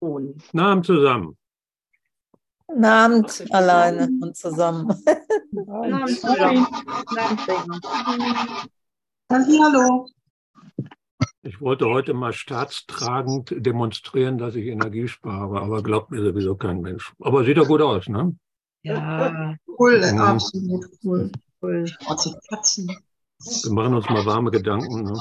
Cool. Namen zusammen. Abend alleine und zusammen. Hallo. Ich wollte heute mal staatstragend demonstrieren, dass ich Energie spare, aber glaubt mir sowieso kein Mensch. Aber sieht doch gut aus, ne? Ja, Cool, Mhm. absolut cool. cool. Wir machen uns mal warme Gedanken. Ne?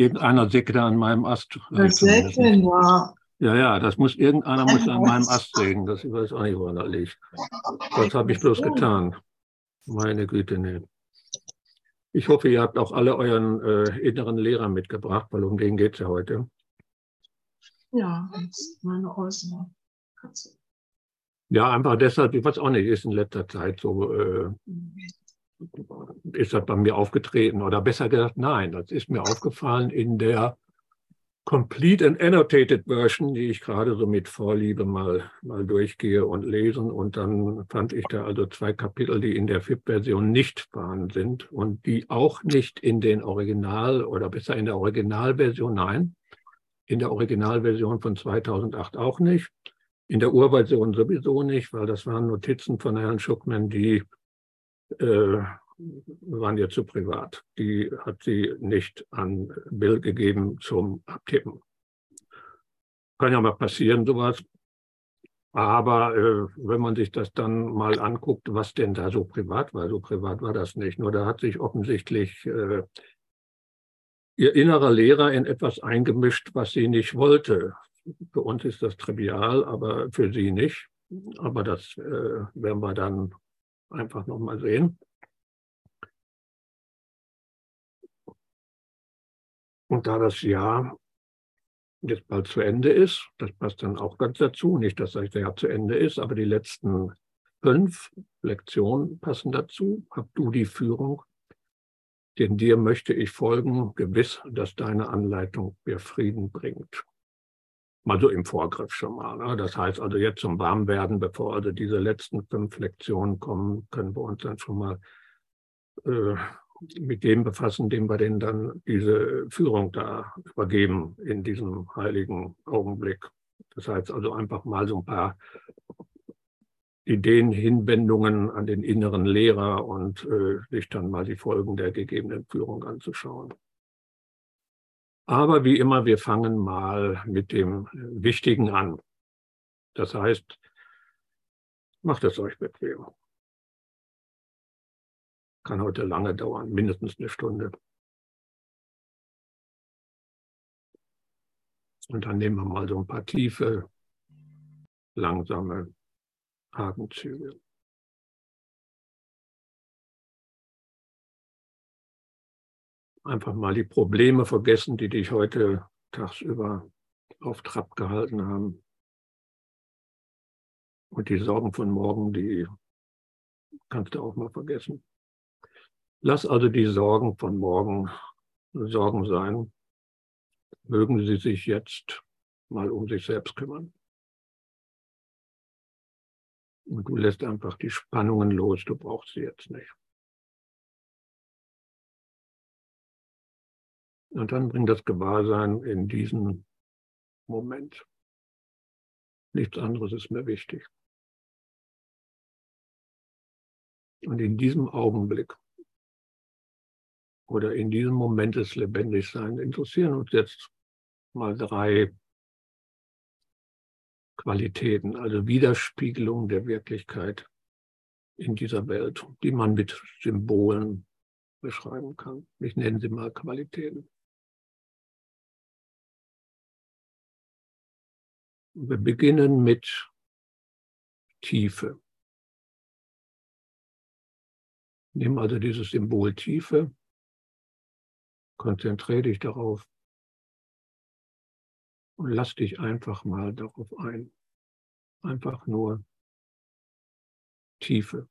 Irgendeiner sägte an meinem Ast. Was sagt denn da? Ja, ja, das muss irgendeiner muss an meinem Ast sägen. Das ich weiß auch nicht, woran das liegt. Was habe ich bloß getan? Meine Güte, nee. Ich hoffe, ihr habt auch alle euren äh, inneren Lehrer mitgebracht, weil um den geht es ja heute. Ja, das meine äußere Katze. Ja, einfach deshalb, ich weiß auch nicht, ist in letzter Zeit so, äh, ist das bei mir aufgetreten oder besser gesagt, nein, das ist mir aufgefallen in der Complete and Annotated Version, die ich gerade so mit Vorliebe mal, mal durchgehe und lesen. Und dann fand ich da also zwei Kapitel, die in der FIP-Version nicht vorhanden sind und die auch nicht in den Original oder besser in der Originalversion, nein, in der Originalversion von 2008 auch nicht. In der Urversion sowieso nicht, weil das waren Notizen von Herrn Schuckmann, die äh, waren ihr zu privat. Die hat sie nicht an Bill gegeben zum Abtippen. Kann ja mal passieren, sowas. Aber äh, wenn man sich das dann mal anguckt, was denn da so privat war, so privat war das nicht. Nur da hat sich offensichtlich äh, ihr innerer Lehrer in etwas eingemischt, was sie nicht wollte. Für uns ist das trivial, aber für sie nicht. Aber das äh, werden wir dann einfach nochmal sehen. Und da das Jahr jetzt bald zu Ende ist, das passt dann auch ganz dazu, nicht, dass das Jahr zu Ende ist, aber die letzten fünf Lektionen passen dazu. Hab du die Führung, denn dir möchte ich folgen, gewiss, dass deine Anleitung mir Frieden bringt. Mal so im Vorgriff schon mal. Ne? Das heißt also jetzt zum Warmwerden, bevor also diese letzten fünf Lektionen kommen, können wir uns dann schon mal äh, mit dem befassen, dem wir denen dann diese Führung da übergeben in diesem heiligen Augenblick. Das heißt also einfach mal so ein paar Ideen, Hinwendungen an den inneren Lehrer und äh, sich dann mal die Folgen der gegebenen Führung anzuschauen. Aber wie immer, wir fangen mal mit dem Wichtigen an. Das heißt, macht es euch bequem. Kann heute lange dauern, mindestens eine Stunde. Und dann nehmen wir mal so ein paar tiefe, langsame Atemzüge. Einfach mal die Probleme vergessen, die dich heute tagsüber auf Trab gehalten haben. Und die Sorgen von morgen, die kannst du auch mal vergessen. Lass also die Sorgen von morgen Sorgen sein. Mögen sie sich jetzt mal um sich selbst kümmern. Und du lässt einfach die Spannungen los, du brauchst sie jetzt nicht. Und dann bring das Gewahrsein in diesen Moment. Nichts anderes ist mir wichtig. Und in diesem Augenblick oder in diesem Moment des Lebendigseins interessieren uns jetzt mal drei Qualitäten, also Widerspiegelung der Wirklichkeit in dieser Welt, die man mit Symbolen beschreiben kann. Ich nenne sie mal Qualitäten. Wir beginnen mit Tiefe. Nimm also dieses Symbol Tiefe, konzentriere dich darauf und lass dich einfach mal darauf ein. Einfach nur Tiefe.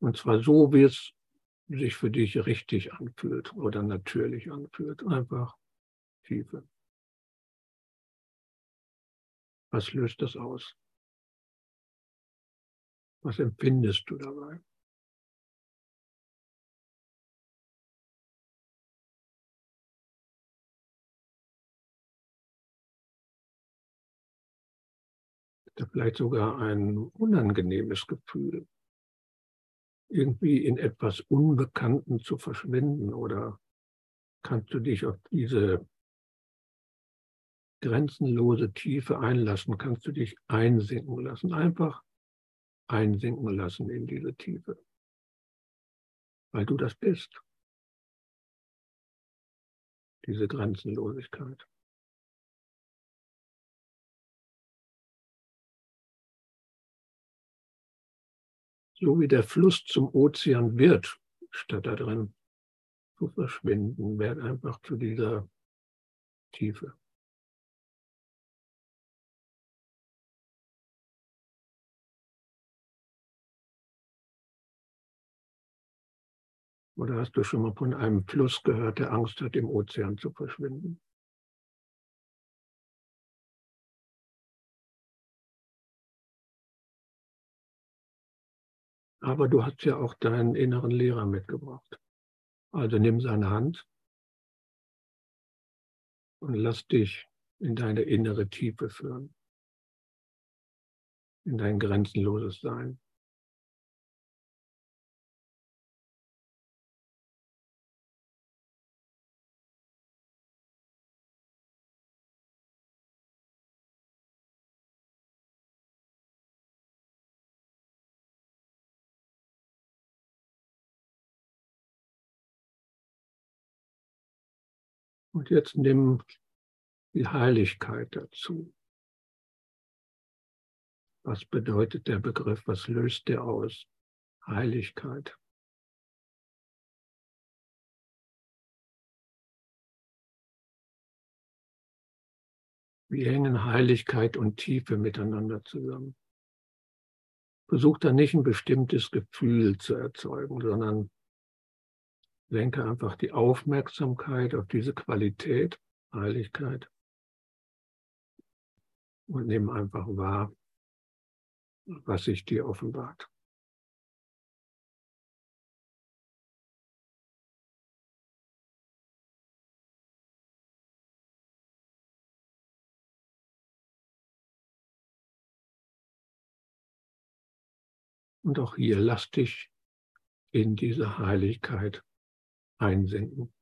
Und zwar so, wie es sich für dich richtig anfühlt oder natürlich anfühlt. Einfach Tiefe. Was löst das aus? Was empfindest du dabei? Vielleicht sogar ein unangenehmes Gefühl? Irgendwie in etwas Unbekannten zu verschwinden? Oder kannst du dich auf diese grenzenlose Tiefe einlassen, kannst du dich einsinken lassen, einfach einsinken lassen in diese Tiefe, weil du das bist, diese Grenzenlosigkeit. So wie der Fluss zum Ozean wird, statt da drin zu verschwinden, werd einfach zu dieser Tiefe. Oder hast du schon mal von einem Fluss gehört, der Angst hat, im Ozean zu verschwinden? Aber du hast ja auch deinen inneren Lehrer mitgebracht. Also nimm seine Hand und lass dich in deine innere Tiefe führen, in dein grenzenloses Sein. Und jetzt nimm die Heiligkeit dazu. Was bedeutet der Begriff? Was löst der aus? Heiligkeit. Wie hängen Heiligkeit und Tiefe miteinander zusammen? Versuch da nicht ein bestimmtes Gefühl zu erzeugen, sondern Lenke einfach die Aufmerksamkeit auf diese Qualität, Heiligkeit und nimm einfach wahr, was sich dir offenbart. Und auch hier lass dich in diese Heiligkeit einsinken.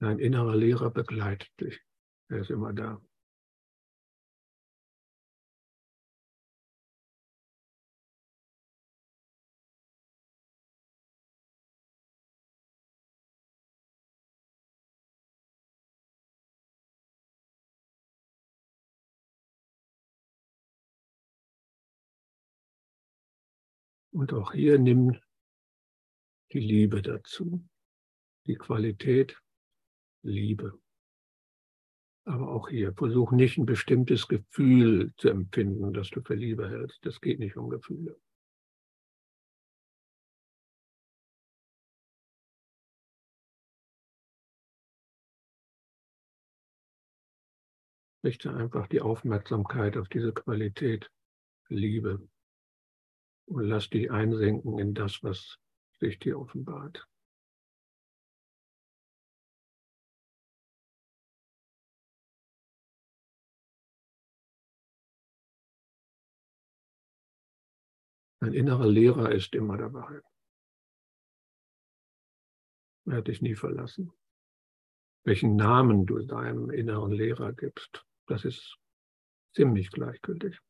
Dein innerer Lehrer begleitet dich. Er ist immer da. Und auch hier nimm die Liebe dazu, die Qualität Liebe. Aber auch hier, versuch nicht ein bestimmtes Gefühl zu empfinden, das du für Liebe hältst. Das geht nicht um Gefühle. Richte einfach die Aufmerksamkeit auf diese Qualität Liebe und lass dich einsenken in das, was sich dir offenbart. Dein innerer Lehrer ist immer dabei. Er hat dich nie verlassen. Welchen Namen du deinem inneren Lehrer gibst, das ist ziemlich gleichgültig.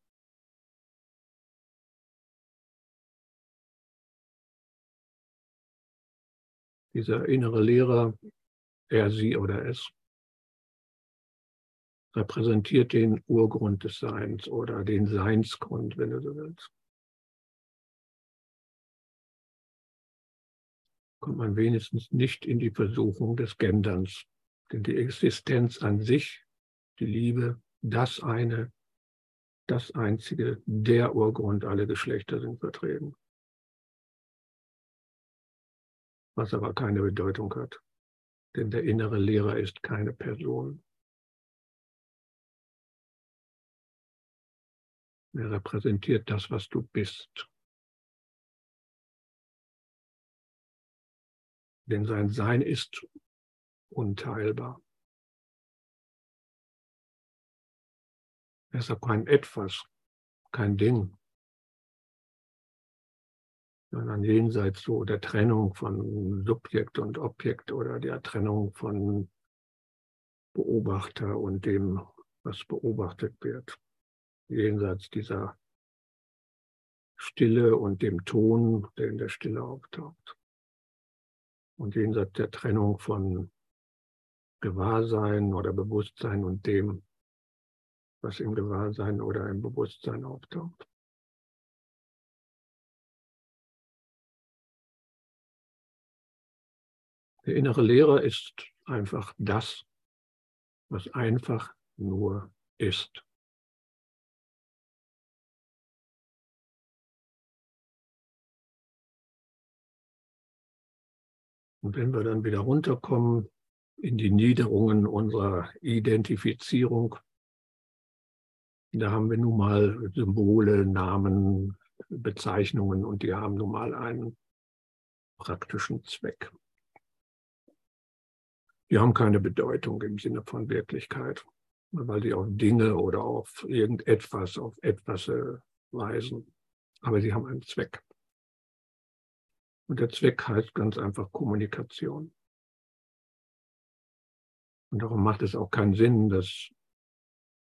Dieser innere Lehrer, er, sie oder es, repräsentiert den Urgrund des Seins oder den Seinsgrund, wenn du so willst. Kommt man wenigstens nicht in die Versuchung des Genderns, denn die Existenz an sich, die Liebe, das eine, das einzige, der Urgrund, alle Geschlechter sind vertreten. Was aber keine Bedeutung hat. Denn der innere Lehrer ist keine Person. Er repräsentiert das, was du bist. Denn sein Sein ist unteilbar. Er ist auch kein Etwas, kein Ding, sondern jenseits so der Trennung von Subjekt und Objekt oder der Trennung von Beobachter und dem, was beobachtet wird. Jenseits dieser Stille und dem Ton, der in der Stille auftaucht. Und jenseits der Trennung von Gewahrsein oder Bewusstsein und dem, was im Gewahrsein oder im Bewusstsein auftaucht. Der innere Lehrer ist einfach das, was einfach nur ist. Und wenn wir dann wieder runterkommen in die Niederungen unserer Identifizierung, da haben wir nun mal Symbole, Namen, Bezeichnungen und die haben nun mal einen praktischen Zweck. Die haben keine Bedeutung im Sinne von Wirklichkeit, weil sie auf Dinge oder auf irgendetwas, auf etwas äh, weisen. Aber sie haben einen Zweck. Und der Zweck heißt ganz einfach Kommunikation. Und darum macht es auch keinen Sinn, das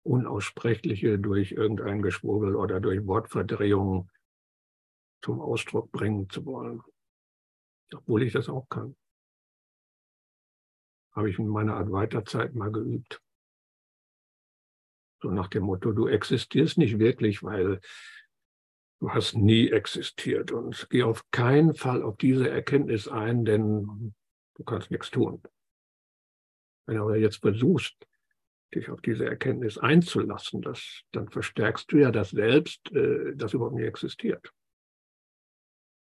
Unaussprechliche durch irgendein Geschwurbel oder durch Wortverdrehung zum Ausdruck bringen zu wollen. Obwohl ich das auch kann. Habe ich in meiner Advaita-Zeit mal geübt. So nach dem Motto, du existierst nicht wirklich, weil Du hast nie existiert und geh auf keinen Fall auf diese Erkenntnis ein, denn du kannst nichts tun. Wenn du aber jetzt versuchst, dich auf diese Erkenntnis einzulassen, das, dann verstärkst du ja das Selbst, äh, das überhaupt nicht existiert.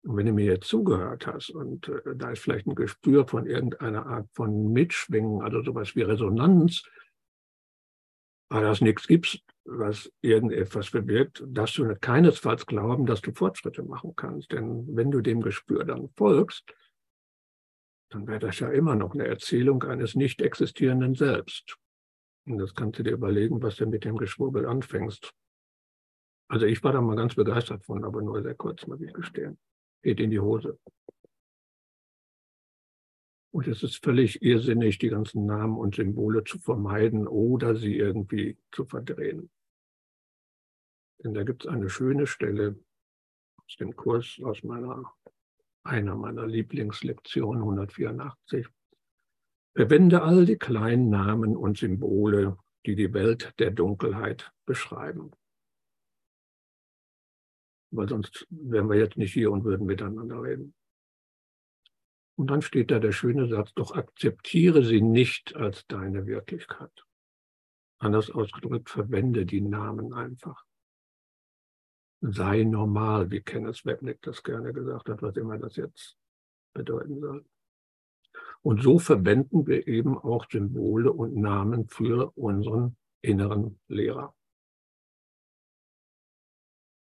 Und wenn du mir jetzt zugehört hast und äh, da ist vielleicht ein Gespür von irgendeiner Art von Mitschwingen, also sowas wie Resonanz, aber dass nichts gibt, was irgendetwas bewirkt, dass du keinesfalls glauben, dass du Fortschritte machen kannst. Denn wenn du dem Gespür dann folgst, dann wäre das ja immer noch eine Erzählung eines nicht existierenden Selbst. Und das kannst du dir überlegen, was du mit dem Geschwurbel anfängst. Also ich war da mal ganz begeistert von, aber nur sehr kurz, muss ich gestehen. Geht in die Hose. Und es ist völlig irrsinnig, die ganzen Namen und Symbole zu vermeiden oder sie irgendwie zu verdrehen. Denn da gibt es eine schöne Stelle aus dem Kurs, aus meiner, einer meiner Lieblingslektionen 184. Verwende all die kleinen Namen und Symbole, die die Welt der Dunkelheit beschreiben. Weil sonst wären wir jetzt nicht hier und würden miteinander reden. Und dann steht da der schöne Satz, doch akzeptiere sie nicht als deine Wirklichkeit. Anders ausgedrückt, verwende die Namen einfach. Sei normal, wie Kenneth Webnick das gerne gesagt hat, was immer das jetzt bedeuten soll. Und so verwenden wir eben auch Symbole und Namen für unseren inneren Lehrer.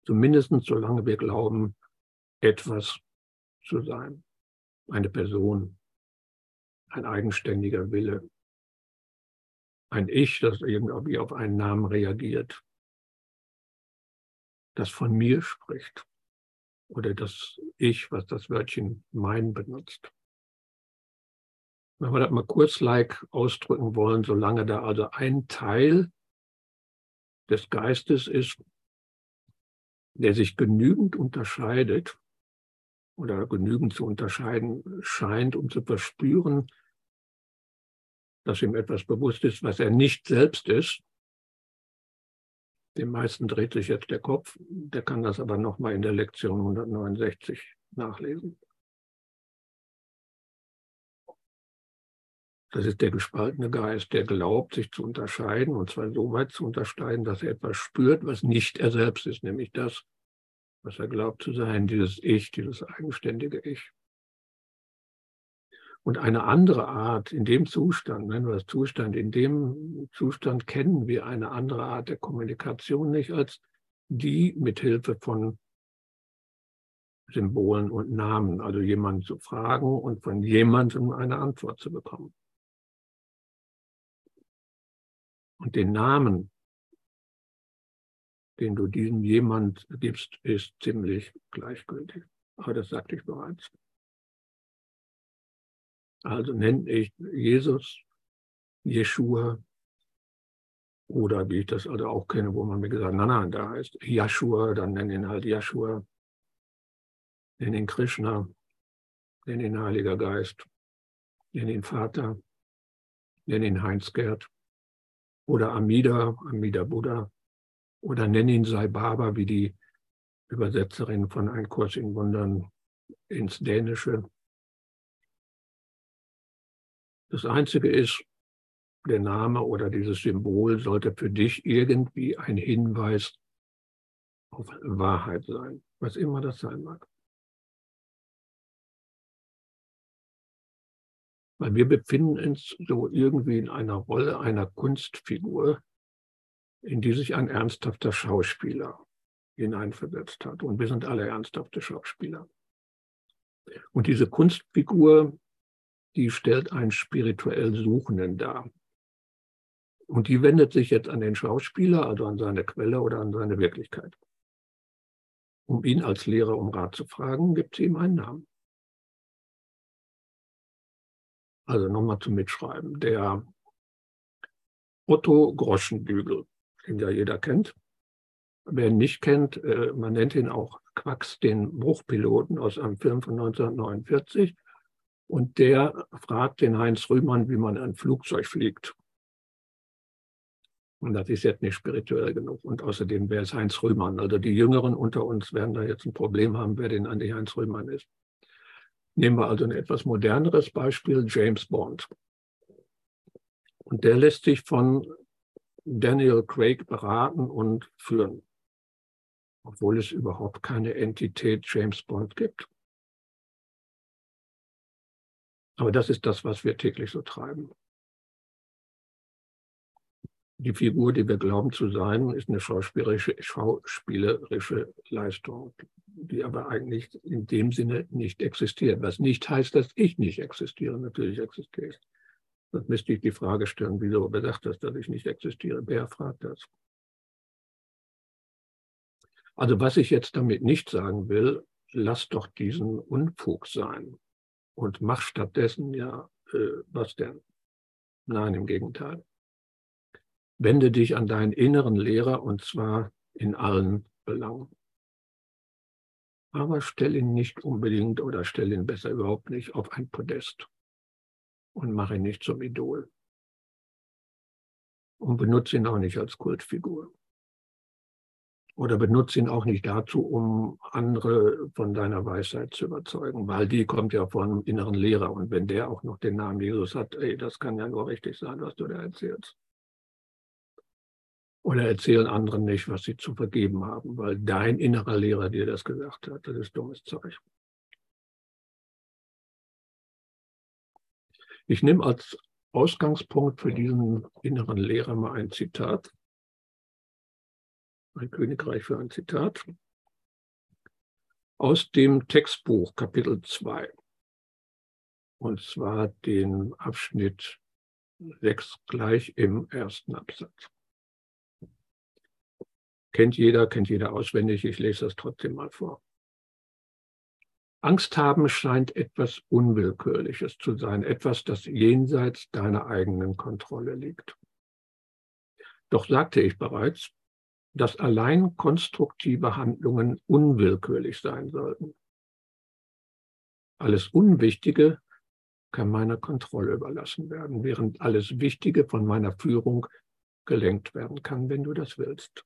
Zumindest solange wir glauben, etwas zu sein. Eine Person, ein eigenständiger Wille, ein Ich, das irgendwie auf einen Namen reagiert, das von mir spricht. Oder das Ich, was das Wörtchen mein benutzt. Wenn wir das mal kurz-like ausdrücken wollen, solange da also ein Teil des Geistes ist, der sich genügend unterscheidet oder genügend zu unterscheiden scheint, um zu verspüren, dass ihm etwas bewusst ist, was er nicht selbst ist. Dem meisten dreht sich jetzt der Kopf, der kann das aber nochmal in der Lektion 169 nachlesen. Das ist der gespaltene Geist, der glaubt, sich zu unterscheiden, und zwar so weit zu unterscheiden, dass er etwas spürt, was nicht er selbst ist, nämlich das, was er glaubt zu sein, dieses Ich, dieses eigenständige Ich. Und eine andere Art, in dem Zustand, nennen wir das Zustand, in dem Zustand kennen wir eine andere Art der Kommunikation nicht als die mit Hilfe von Symbolen und Namen, also jemanden zu fragen und von jemandem eine Antwort zu bekommen. Und den Namen den du diesem jemand gibst, ist ziemlich gleichgültig. Aber das sagte ich bereits. Also nenne ich Jesus, Jeshua oder wie ich das also auch kenne, wo man mir gesagt hat, nein, nein, da heißt Joshua, dann nenne ihn halt Joshua, nenne ihn Krishna, nenne ihn Heiliger Geist, nenne ihn Vater, nenne ihn Heinz-Gerd oder Amida, Amida Buddha oder nenne ihn Sai Baba, wie die Übersetzerin von Ein Kurs in Wundern ins Dänische. Das Einzige ist, der Name oder dieses Symbol sollte für dich irgendwie ein Hinweis auf Wahrheit sein, was immer das sein mag. Weil wir befinden uns so irgendwie in einer Rolle einer Kunstfigur, in die sich ein ernsthafter Schauspieler hineinversetzt hat. Und wir sind alle ernsthafte Schauspieler. Und diese Kunstfigur, die stellt einen spirituell Suchenden dar. Und die wendet sich jetzt an den Schauspieler, also an seine Quelle oder an seine Wirklichkeit. Um ihn als Lehrer um Rat zu fragen, gibt sie ihm einen Namen. Also nochmal zum Mitschreiben. Der Otto Groschenbügel, den ja jeder kennt, Wer ihn nicht kennt, äh, man nennt ihn auch Quax, den Bruchpiloten aus einem Film von 1949. Und der fragt den Heinz Rühmann, wie man ein Flugzeug fliegt. Und das ist jetzt nicht spirituell genug. Und außerdem wäre es Heinz Rühmann. Also die Jüngeren unter uns werden da jetzt ein Problem haben, wer denn an Heinz Rühmann ist. Nehmen wir also ein etwas moderneres Beispiel, James Bond. Und der lässt sich von Daniel Craig beraten und führen obwohl es überhaupt keine Entität James Bond gibt. Aber das ist das, was wir täglich so treiben. Die Figur, die wir glauben zu sein, ist eine schauspielerische, schauspielerische Leistung, die aber eigentlich in dem Sinne nicht existiert. Was nicht heißt, dass ich nicht existiere. Natürlich existiere ich. Sonst müsste ich die Frage stellen, wieso wer sagt das, dass ich nicht existiere? Wer fragt das? Also was ich jetzt damit nicht sagen will, lass doch diesen Unfug sein und mach stattdessen ja, äh, was denn? Nein, im Gegenteil. Wende dich an deinen inneren Lehrer und zwar in allen Belangen. Aber stell ihn nicht unbedingt oder stell ihn besser überhaupt nicht auf ein Podest und mach ihn nicht zum Idol. Und benutze ihn auch nicht als Kultfigur oder benutze ihn auch nicht dazu, um andere von deiner Weisheit zu überzeugen, weil die kommt ja vom inneren Lehrer. Und wenn der auch noch den Namen Jesus hat, ey, das kann ja nur richtig sein, was du da erzählst. Oder erzählen anderen nicht, was sie zu vergeben haben, weil dein innerer Lehrer dir das gesagt hat. Das ist dummes Zeug. Ich nehme als Ausgangspunkt für diesen inneren Lehrer mal ein Zitat ein Königreich für ein Zitat, aus dem Textbuch Kapitel 2. Und zwar den Abschnitt 6 gleich im ersten Absatz. Kennt jeder, kennt jeder auswendig, ich lese das trotzdem mal vor. Angst haben scheint etwas Unwillkürliches zu sein, etwas, das jenseits deiner eigenen Kontrolle liegt. Doch sagte ich bereits, dass allein konstruktive Handlungen unwillkürlich sein sollten. Alles Unwichtige kann meiner Kontrolle überlassen werden, während alles Wichtige von meiner Führung gelenkt werden kann, wenn du das willst.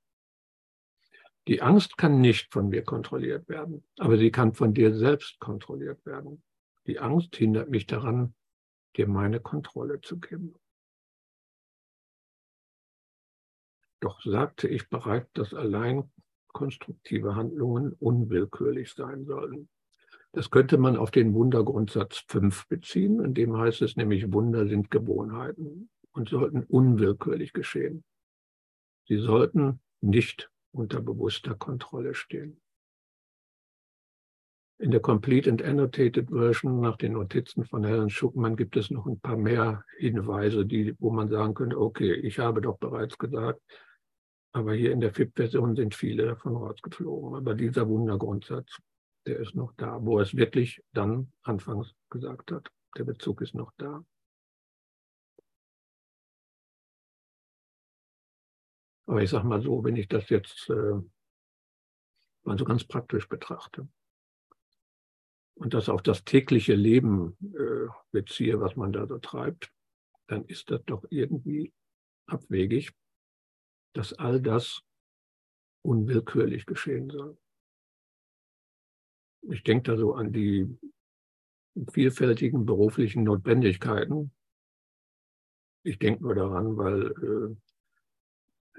Die Angst kann nicht von mir kontrolliert werden, aber sie kann von dir selbst kontrolliert werden. Die Angst hindert mich daran, dir meine Kontrolle zu geben. Doch sagte ich bereits, dass allein konstruktive Handlungen unwillkürlich sein sollen. Das könnte man auf den Wundergrundsatz 5 beziehen, in dem heißt es nämlich, Wunder sind Gewohnheiten und sollten unwillkürlich geschehen. Sie sollten nicht unter bewusster Kontrolle stehen. In der Complete and Annotated Version nach den Notizen von Helen Schuckmann gibt es noch ein paar mehr Hinweise, die, wo man sagen könnte, okay, ich habe doch bereits gesagt, Aber hier in der FIP-Version sind viele davon rausgeflogen. Aber dieser Wundergrundsatz, der ist noch da, wo er es wirklich dann anfangs gesagt hat. Der Bezug ist noch da. Aber ich sage mal so, wenn ich das jetzt äh, mal so ganz praktisch betrachte und das auf das tägliche Leben äh, beziehe, was man da so treibt, dann ist das doch irgendwie abwegig, dass all das unwillkürlich geschehen soll. Ich denke da so an die vielfältigen beruflichen Notwendigkeiten. Ich denke nur daran, weil äh,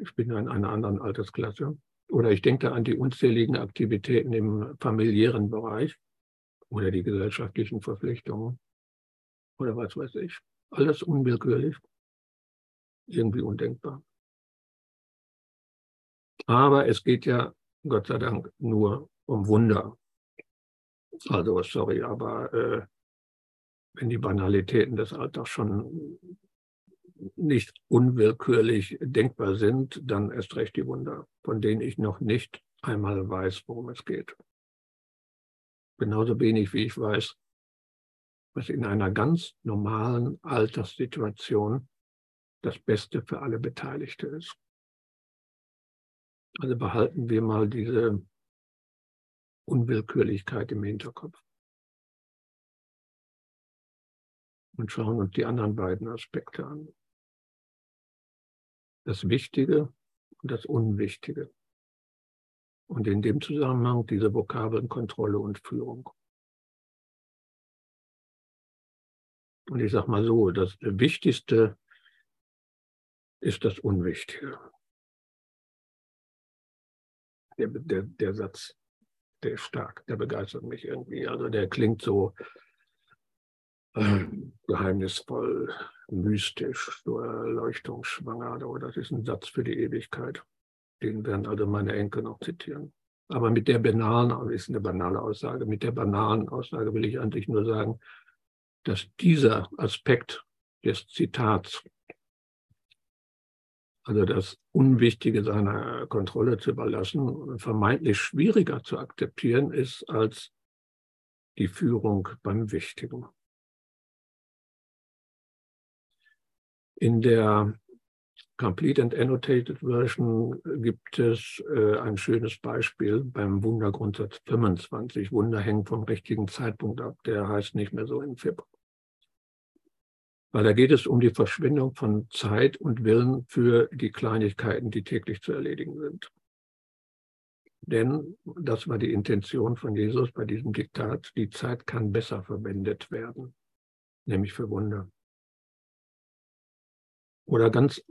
ich bin in einer anderen Altersklasse. Oder ich denke an die unzähligen Aktivitäten im familiären Bereich oder die gesellschaftlichen Verpflichtungen oder was weiß ich. Alles unwillkürlich, irgendwie undenkbar. Aber es geht ja, Gott sei Dank, nur um Wunder. Also, sorry, aber äh, wenn die Banalitäten des Alltags schon nicht unwillkürlich denkbar sind, dann erst recht die Wunder, von denen ich noch nicht einmal weiß, worum es geht. Genauso wenig wie ich weiß, was in einer ganz normalen Alterssituation das Beste für alle Beteiligte ist. Also behalten wir mal diese Unwillkürlichkeit im Hinterkopf. Und schauen uns die anderen beiden Aspekte an das Wichtige und das Unwichtige. Und in dem Zusammenhang diese Vokabeln Kontrolle und Führung. Und ich sage mal so, das Wichtigste ist das Unwichtige. Der, der, der Satz, der ist stark, der begeistert mich irgendwie. Also der klingt so geheimnisvoll, mystisch, so erleuchtungsschwanger. Aber das ist ein Satz für die Ewigkeit. Den werden also meine Enkel noch zitieren. Aber mit der banalen, ist eine banale Aussage, mit der banalen Aussage will ich eigentlich nur sagen, dass dieser Aspekt des Zitats, also das Unwichtige seiner Kontrolle zu überlassen, vermeintlich schwieriger zu akzeptieren ist als die Führung beim Wichtigen. In der Complete and Annotated Version gibt es äh, ein schönes Beispiel beim Wundergrundsatz 25. Wunder hängen vom richtigen Zeitpunkt ab. Der heißt nicht mehr so im FIP. Weil da geht es um die Verschwendung von Zeit und Willen für die Kleinigkeiten, die täglich zu erledigen sind. Denn das war die Intention von Jesus bei diesem Diktat. Die Zeit kann besser verwendet werden, nämlich für Wunder. Oder ganz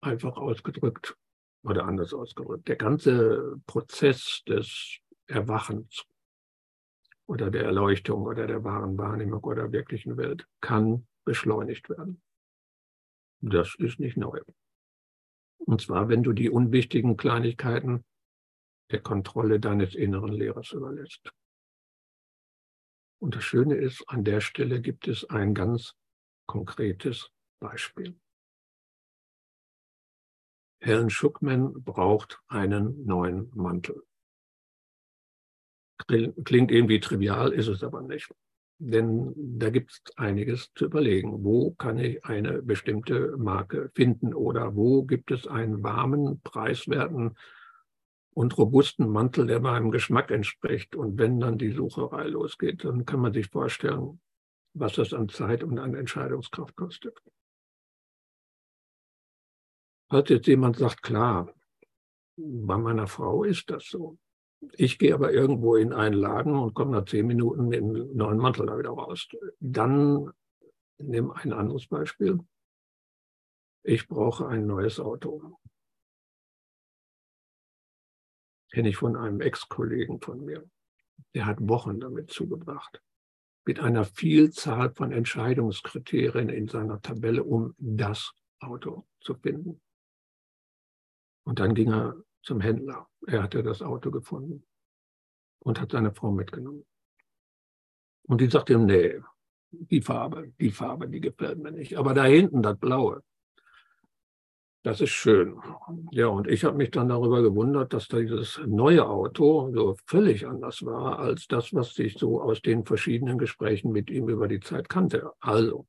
einfach ausgedrückt oder anders ausgedrückt, der ganze Prozess des Erwachens oder der Erleuchtung oder der wahren Wahrnehmung oder wirklichen Welt kann beschleunigt werden. Das ist nicht neu. Und zwar, wenn du die unwichtigen Kleinigkeiten der Kontrolle deines inneren Lehrers überlässt. Und das Schöne ist, an der Stelle gibt es ein ganz konkretes Beispiel. Helen Schuckman braucht einen neuen Mantel. Klingt irgendwie trivial, ist es aber nicht. Denn da gibt es einiges zu überlegen. Wo kann ich eine bestimmte Marke finden oder wo gibt es einen warmen, preiswerten und robusten Mantel, der meinem Geschmack entspricht. Und wenn dann die Sucherei losgeht, dann kann man sich vorstellen, was das an Zeit und an Entscheidungskraft kostet. Falls jetzt jemand sagt, klar, bei meiner Frau ist das so. Ich gehe aber irgendwo in einen Laden und komme nach zehn Minuten einem neuen Mantel da wieder raus. Dann nimm ein anderes Beispiel. Ich brauche ein neues Auto. Kenne ich von einem Ex-Kollegen von mir. Der hat Wochen damit zugebracht. Mit einer Vielzahl von Entscheidungskriterien in seiner Tabelle, um das Auto zu finden. Und dann ging er zum Händler. Er hatte das Auto gefunden und hat seine Frau mitgenommen. Und die sagte ihm, nee, die Farbe, die Farbe, die gefällt mir nicht. Aber da hinten, das Blaue, Das ist schön. Ja, und ich habe mich dann darüber gewundert, dass dieses neue Auto so völlig anders war als das, was ich so aus den verschiedenen Gesprächen mit ihm über die Zeit kannte. Also,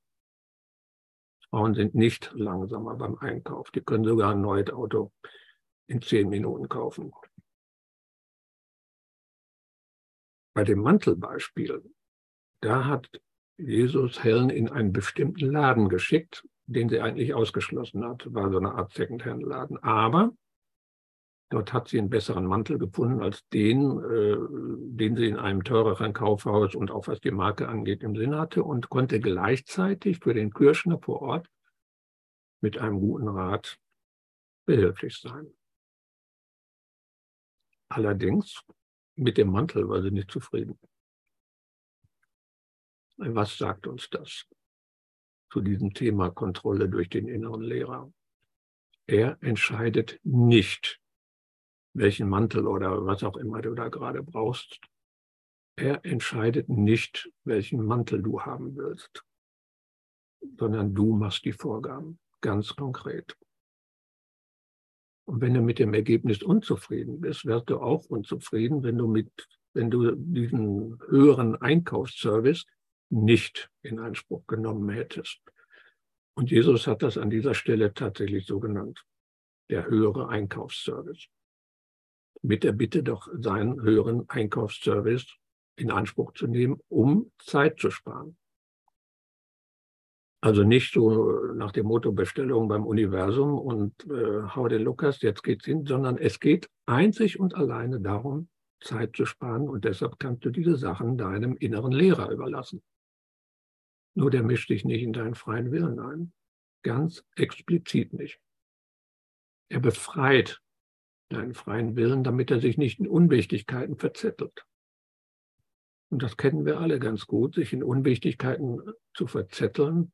Frauen sind nicht langsamer beim Einkauf. Die können sogar ein neues Auto in zehn Minuten kaufen. Bei dem Mantelbeispiel, da hat Jesus Helen in einen bestimmten Laden geschickt, den sie eigentlich ausgeschlossen hat, war so eine Art Secondhand-Laden. Aber dort hat sie einen besseren Mantel gefunden als den, äh, den sie in einem teureren Kaufhaus und auch was die Marke angeht im Sinn hatte und konnte gleichzeitig für den Kirschner vor Ort mit einem guten Rat behilflich sein. Allerdings mit dem Mantel war sie nicht zufrieden. Was sagt uns das? zu diesem Thema Kontrolle durch den inneren Lehrer. Er entscheidet nicht, welchen Mantel oder was auch immer du da gerade brauchst. Er entscheidet nicht, welchen Mantel du haben willst, sondern du machst die Vorgaben, ganz konkret. Und wenn du mit dem Ergebnis unzufrieden bist, wirst du auch unzufrieden, wenn du mit, wenn du diesen höheren Einkaufsservice nicht in Anspruch genommen hättest. Und Jesus hat das an dieser Stelle tatsächlich so genannt, der höhere Einkaufsservice. Mit der Bitte doch seinen höheren Einkaufsservice in Anspruch zu nehmen, um Zeit zu sparen. Also nicht so nach dem Motto Bestellung beim Universum und äh, hau den Lukas, jetzt geht's hin, sondern es geht einzig und alleine darum, Zeit zu sparen und deshalb kannst du diese Sachen deinem inneren Lehrer überlassen. Nur der mischt dich nicht in deinen freien Willen ein. Ganz explizit nicht. Er befreit deinen freien Willen, damit er sich nicht in Unwichtigkeiten verzettelt. Und das kennen wir alle ganz gut, sich in Unwichtigkeiten zu verzetteln,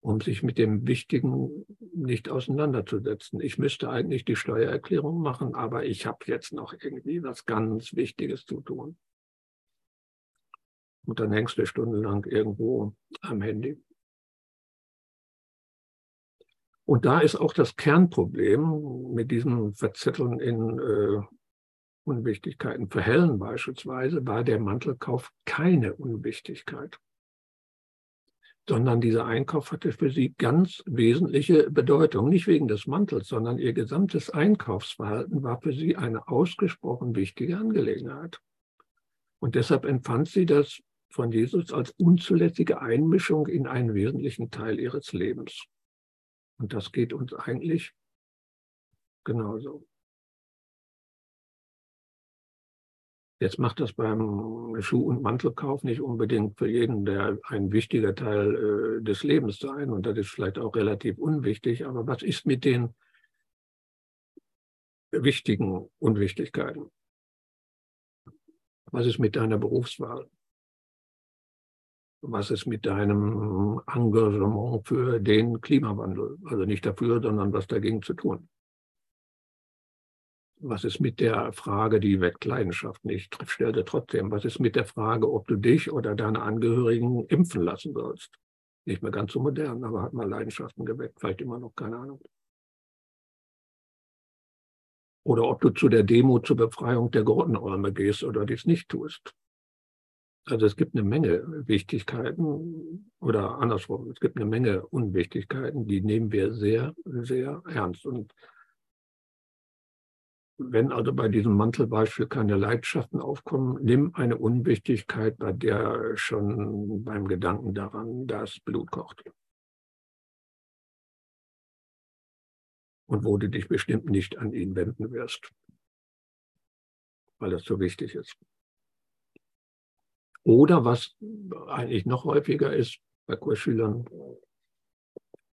um sich mit dem Wichtigen nicht auseinanderzusetzen. Ich müsste eigentlich die Steuererklärung machen, aber ich habe jetzt noch irgendwie was ganz Wichtiges zu tun. Und dann hängst du stundenlang irgendwo am Handy. Und da ist auch das Kernproblem mit diesem Verzetteln in äh, Unwichtigkeiten. Für Helen beispielsweise war der Mantelkauf keine Unwichtigkeit, sondern dieser Einkauf hatte für sie ganz wesentliche Bedeutung. Nicht wegen des Mantels, sondern ihr gesamtes Einkaufsverhalten war für sie eine ausgesprochen wichtige Angelegenheit. Und deshalb empfand sie das von Jesus als unzulässige Einmischung in einen wesentlichen Teil ihres Lebens. Und das geht uns eigentlich genauso. Jetzt macht das beim Schuh- und Mantelkauf nicht unbedingt für jeden der ein wichtiger Teil äh, des Lebens sein. Und das ist vielleicht auch relativ unwichtig. Aber was ist mit den wichtigen Unwichtigkeiten? Was ist mit deiner Berufswahl? was ist mit deinem Engagement für den Klimawandel? Also nicht dafür, sondern was dagegen zu tun. Was ist mit der Frage, die weckt Leidenschaft nicht, stellte trotzdem, was ist mit der Frage, ob du dich oder deine Angehörigen impfen lassen sollst? Nicht mehr ganz so modern, aber hat mal Leidenschaften geweckt, vielleicht immer noch, keine Ahnung. Oder ob du zu der Demo zur Befreiung der Grottenräume gehst oder dies nicht tust. Also es gibt eine Menge Wichtigkeiten oder andersrum, es gibt eine Menge Unwichtigkeiten, die nehmen wir sehr, sehr ernst. Und wenn also bei diesem Mantelbeispiel keine Leidenschaften aufkommen, nimm eine Unwichtigkeit, bei der schon beim Gedanken daran das Blut kocht. Und wo du dich bestimmt nicht an ihn wenden wirst, weil das so wichtig ist. Oder was eigentlich noch häufiger ist bei Kursschülern,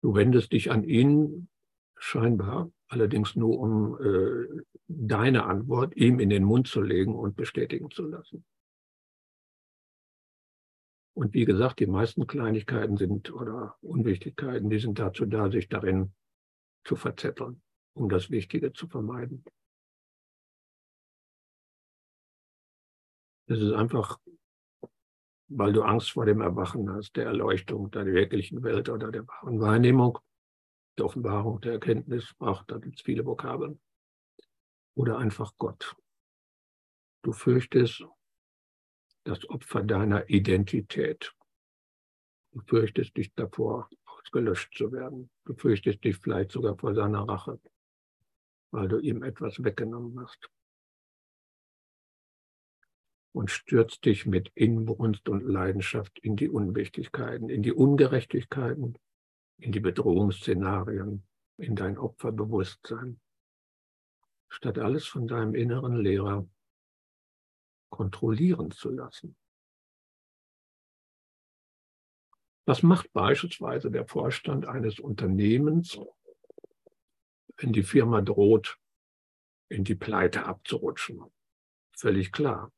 du wendest dich an ihn scheinbar, allerdings nur um äh, deine Antwort ihm in den Mund zu legen und bestätigen zu lassen. Und wie gesagt, die meisten Kleinigkeiten sind oder Unwichtigkeiten, die sind dazu da, sich darin zu verzetteln, um das Wichtige zu vermeiden. Es ist einfach weil du Angst vor dem Erwachen hast, der Erleuchtung, der wirklichen Welt oder der wahren Wahrnehmung. Der Offenbarung, der Erkenntnis, ach, da gibt es viele Vokabeln. Oder einfach Gott. Du fürchtest das Opfer deiner Identität. Du fürchtest dich davor, ausgelöscht zu werden. Du fürchtest dich vielleicht sogar vor seiner Rache, weil du ihm etwas weggenommen hast. Und stürzt dich mit Inbrunst und Leidenschaft in die Unwichtigkeiten, in die Ungerechtigkeiten, in die Bedrohungsszenarien, in dein Opferbewusstsein, statt alles von deinem inneren Lehrer kontrollieren zu lassen. Was macht beispielsweise der Vorstand eines Unternehmens, wenn die Firma droht, in die Pleite abzurutschen? Völlig klar.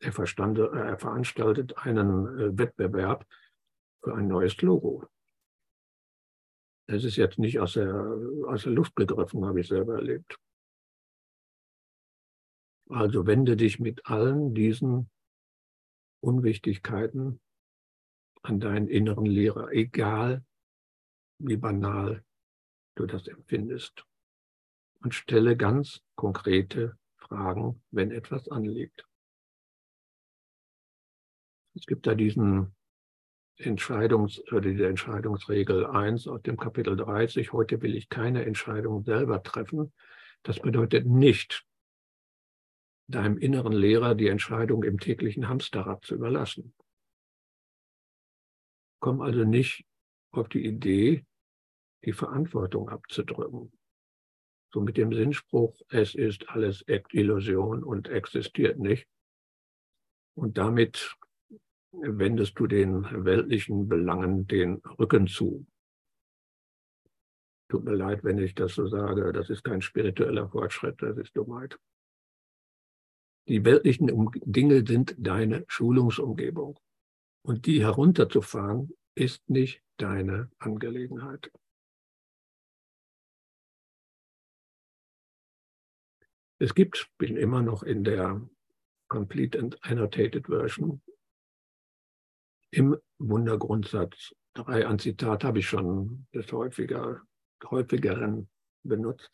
Er, er veranstaltet einen äh, Wettbewerb für ein neues Logo. Das ist jetzt nicht aus der, aus der Luft gegriffen, habe ich selber erlebt. Also wende dich mit allen diesen Unwichtigkeiten an deinen inneren Lehrer, egal wie banal du das empfindest. Und stelle ganz konkrete Fragen, wenn etwas anliegt. Es gibt da diesen Entscheidungs- oder diese Entscheidungsregel 1 aus dem Kapitel 30. Heute will ich keine Entscheidung selber treffen. Das bedeutet nicht, deinem inneren Lehrer die Entscheidung im täglichen Hamsterrad zu überlassen. Komm also nicht auf die Idee, die Verantwortung abzudrücken. So mit dem Sinnspruch, es ist alles Illusion und existiert nicht. Und damit wendest du den weltlichen Belangen den Rücken zu. Tut mir leid, wenn ich das so sage, das ist kein spiritueller Fortschritt, das ist Dummheit. Die weltlichen Dinge sind deine Schulungsumgebung. Und die herunterzufahren, ist nicht deine Angelegenheit. Es gibt, bin immer noch in der Complete and Annotated Version, im Wundergrundsatz drei. Ein Zitat habe ich schon des häufiger, häufigeren benutzt.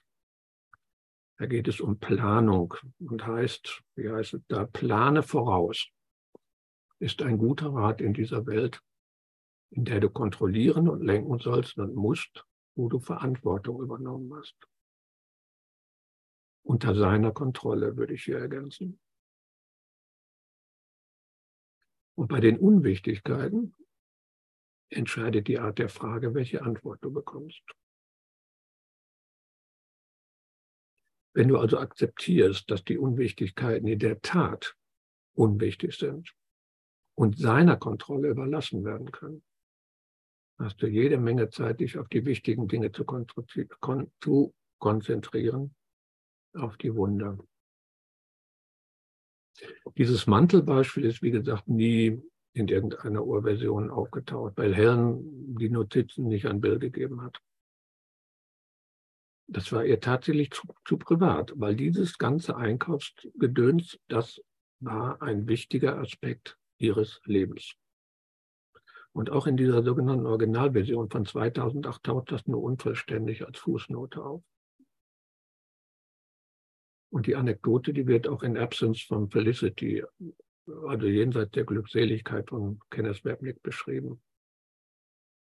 Da geht es um Planung und heißt, wie heißt es da, plane voraus. Ist ein guter Rat in dieser Welt, in der du kontrollieren und lenken sollst und musst, wo du Verantwortung übernommen hast. Unter seiner Kontrolle würde ich hier ergänzen. Und bei den Unwichtigkeiten entscheidet die Art der Frage, welche Antwort du bekommst. Wenn du also akzeptierst, dass die Unwichtigkeiten in der Tat unwichtig sind und seiner Kontrolle überlassen werden können, hast du jede Menge Zeit, dich auf die wichtigen Dinge zu, konzentrieren, auf die Wunder. Dieses Mantelbeispiel ist, wie gesagt, nie in irgendeiner Urversion aufgetaucht, weil Helen die Notizen nicht an Bill gegeben hat. Das war ihr tatsächlich zu, zu privat, weil dieses ganze Einkaufsgedöns, das war ein wichtiger Aspekt ihres Lebens. Und auch in dieser sogenannten Originalversion von 2008 taucht das nur unvollständig als Fußnote auf. Und die Anekdote, die wird auch in Absence von Felicity, also jenseits der Glückseligkeit von Kenneth Webnick beschrieben.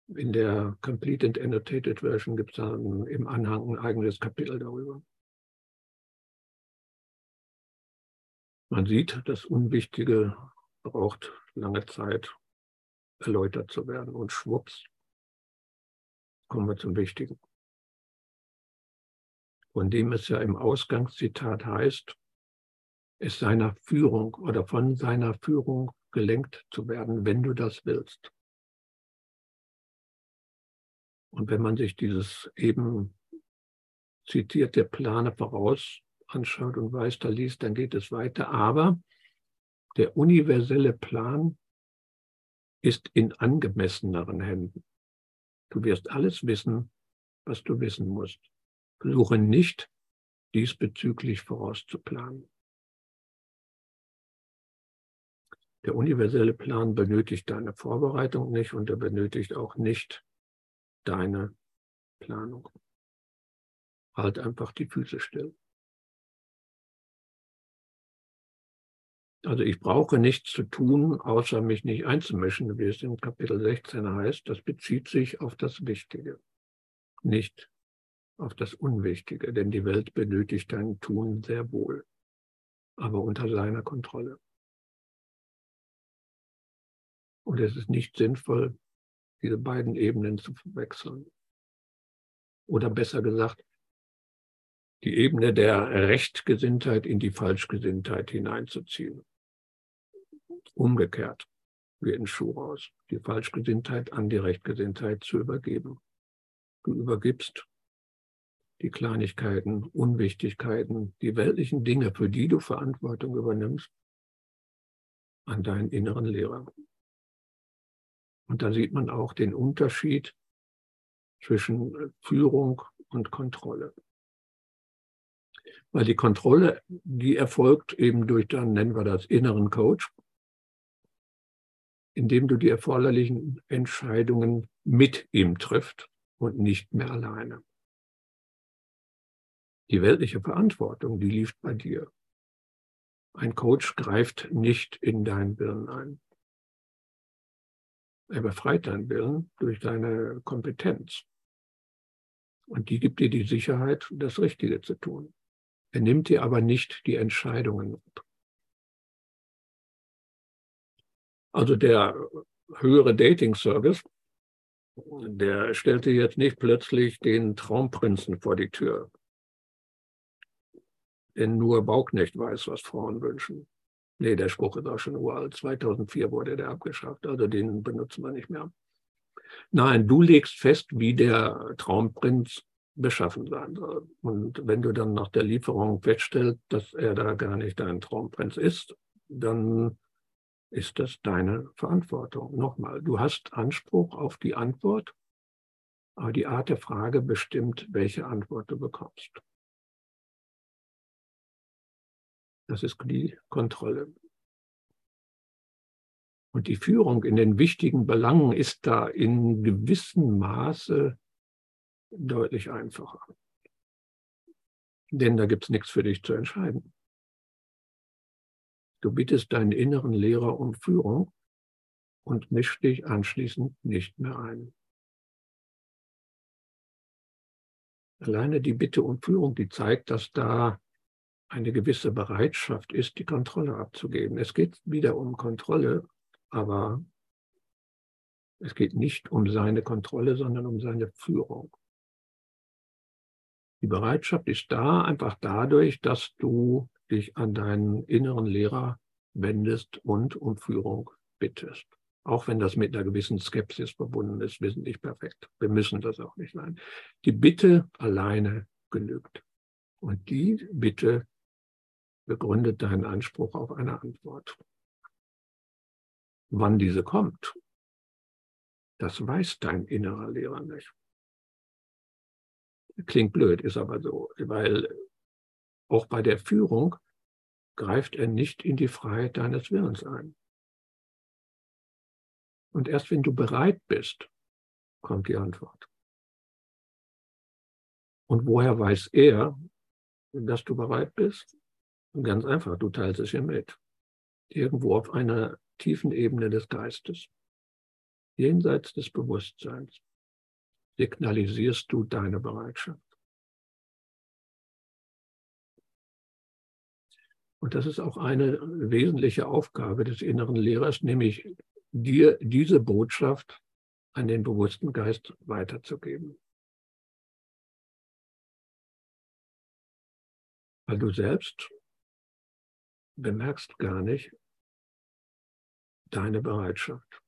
In der Complete and Annotated Version gibt es dann im Anhang ein eigenes Kapitel darüber. Man sieht, das Unwichtige braucht lange Zeit, erläutert zu werden. Und schwupps, kommen wir zum Wichtigen von dem es ja im Ausgangszitat heißt, es seiner Führung oder von seiner Führung gelenkt zu werden, wenn du das willst. Und wenn man sich dieses eben zitierte Plane voraus anschaut und weiß, da liest, dann geht es weiter. Aber der universelle Plan ist in angemesseneren Händen. Du wirst alles wissen, was du wissen musst. Versuche nicht, diesbezüglich vorauszuplanen. Der universelle Plan benötigt deine Vorbereitung nicht und er benötigt auch nicht deine Planung. Halt einfach die Füße still. Also ich brauche nichts zu tun, außer mich nicht einzumischen, wie es in Kapitel 16 heißt. Das bezieht sich auf das Wichtige, nicht auf das Unwichtige, denn die Welt benötigt dein Tun sehr wohl, aber unter seiner Kontrolle. Und es ist nicht sinnvoll, diese beiden Ebenen zu verwechseln. Oder besser gesagt, die Ebene der Rechtgesinntheit in die Falschgesinntheit hineinzuziehen. Umgekehrt, wie in Schuhraus, die Falschgesinntheit an die Rechtgesinntheit zu übergeben. Du übergibst die Kleinigkeiten, Unwichtigkeiten, die weltlichen Dinge, für die du Verantwortung übernimmst, an deinen inneren Lehrer. Und da sieht man auch den Unterschied zwischen Führung und Kontrolle. Weil die Kontrolle, die erfolgt eben durch dann, nennen wir das, inneren Coach, indem du die erforderlichen Entscheidungen mit ihm trifft und nicht mehr alleine. Die weltliche Verantwortung, die liegt bei dir. Ein Coach greift nicht in dein Willen ein. Er befreit deinen Willen durch deine Kompetenz. Und die gibt dir die Sicherheit, das Richtige zu tun. Er nimmt dir aber nicht die Entscheidungen ab. Also der höhere Dating-Service, der stellte jetzt nicht plötzlich den Traumprinzen vor die Tür. Denn nur Bauknecht weiß, was Frauen wünschen. Nee, der Spruch ist auch schon uralt. 2004 wurde der abgeschafft, also den benutzen wir nicht mehr. Nein, du legst fest, wie der Traumprinz beschaffen sein soll. Und wenn du dann nach der Lieferung feststellst, dass er da gar nicht dein Traumprinz ist, dann ist das deine Verantwortung. Nochmal, du hast Anspruch auf die Antwort, aber die Art der Frage bestimmt, welche Antwort du bekommst. Das ist die Kontrolle. Und die Führung in den wichtigen Belangen ist da in gewissem Maße deutlich einfacher. Denn da gibt es nichts für dich zu entscheiden. Du bittest deinen inneren Lehrer um Führung und misch dich anschließend nicht mehr ein. Alleine die Bitte um Führung, die zeigt, dass da eine gewisse Bereitschaft ist, die Kontrolle abzugeben. Es geht wieder um Kontrolle, aber es geht nicht um seine Kontrolle, sondern um seine Führung. Die Bereitschaft ist da einfach dadurch, dass du dich an deinen inneren Lehrer wendest und um Führung bittest. Auch wenn das mit einer gewissen Skepsis verbunden ist, wir sind nicht perfekt. Wir müssen das auch nicht sein. Die Bitte alleine genügt. Und die Bitte begründet deinen Anspruch auf eine Antwort. Wann diese kommt, das weiß dein innerer Lehrer nicht. Klingt blöd, ist aber so, weil auch bei der Führung greift er nicht in die Freiheit deines Willens ein. Und erst wenn du bereit bist, kommt die Antwort. Und woher weiß er, dass du bereit bist? Ganz einfach, du teilst es ihr mit. Irgendwo auf einer tiefen Ebene des Geistes, jenseits des Bewusstseins, signalisierst du deine Bereitschaft. Und das ist auch eine wesentliche Aufgabe des inneren Lehrers, nämlich dir diese Botschaft an den bewussten Geist weiterzugeben. Weil du selbst bemerkst gar nicht deine Bereitschaft.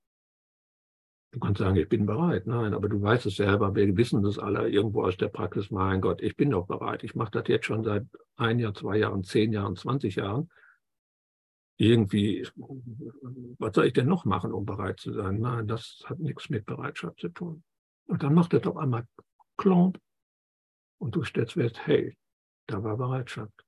Du kannst sagen, ich bin bereit. Nein, aber du weißt es selber. Wir wissen das alle irgendwo aus der Praxis. Mein Gott, ich bin doch bereit. Ich mache das jetzt schon seit ein Jahr, zwei Jahren, zehn Jahren, 20 Jahren. Irgendwie, was soll ich denn noch machen, um bereit zu sein? Nein, das hat nichts mit Bereitschaft zu tun. Und dann macht er doch einmal klomp und du stellst fest, hey, da war Bereitschaft.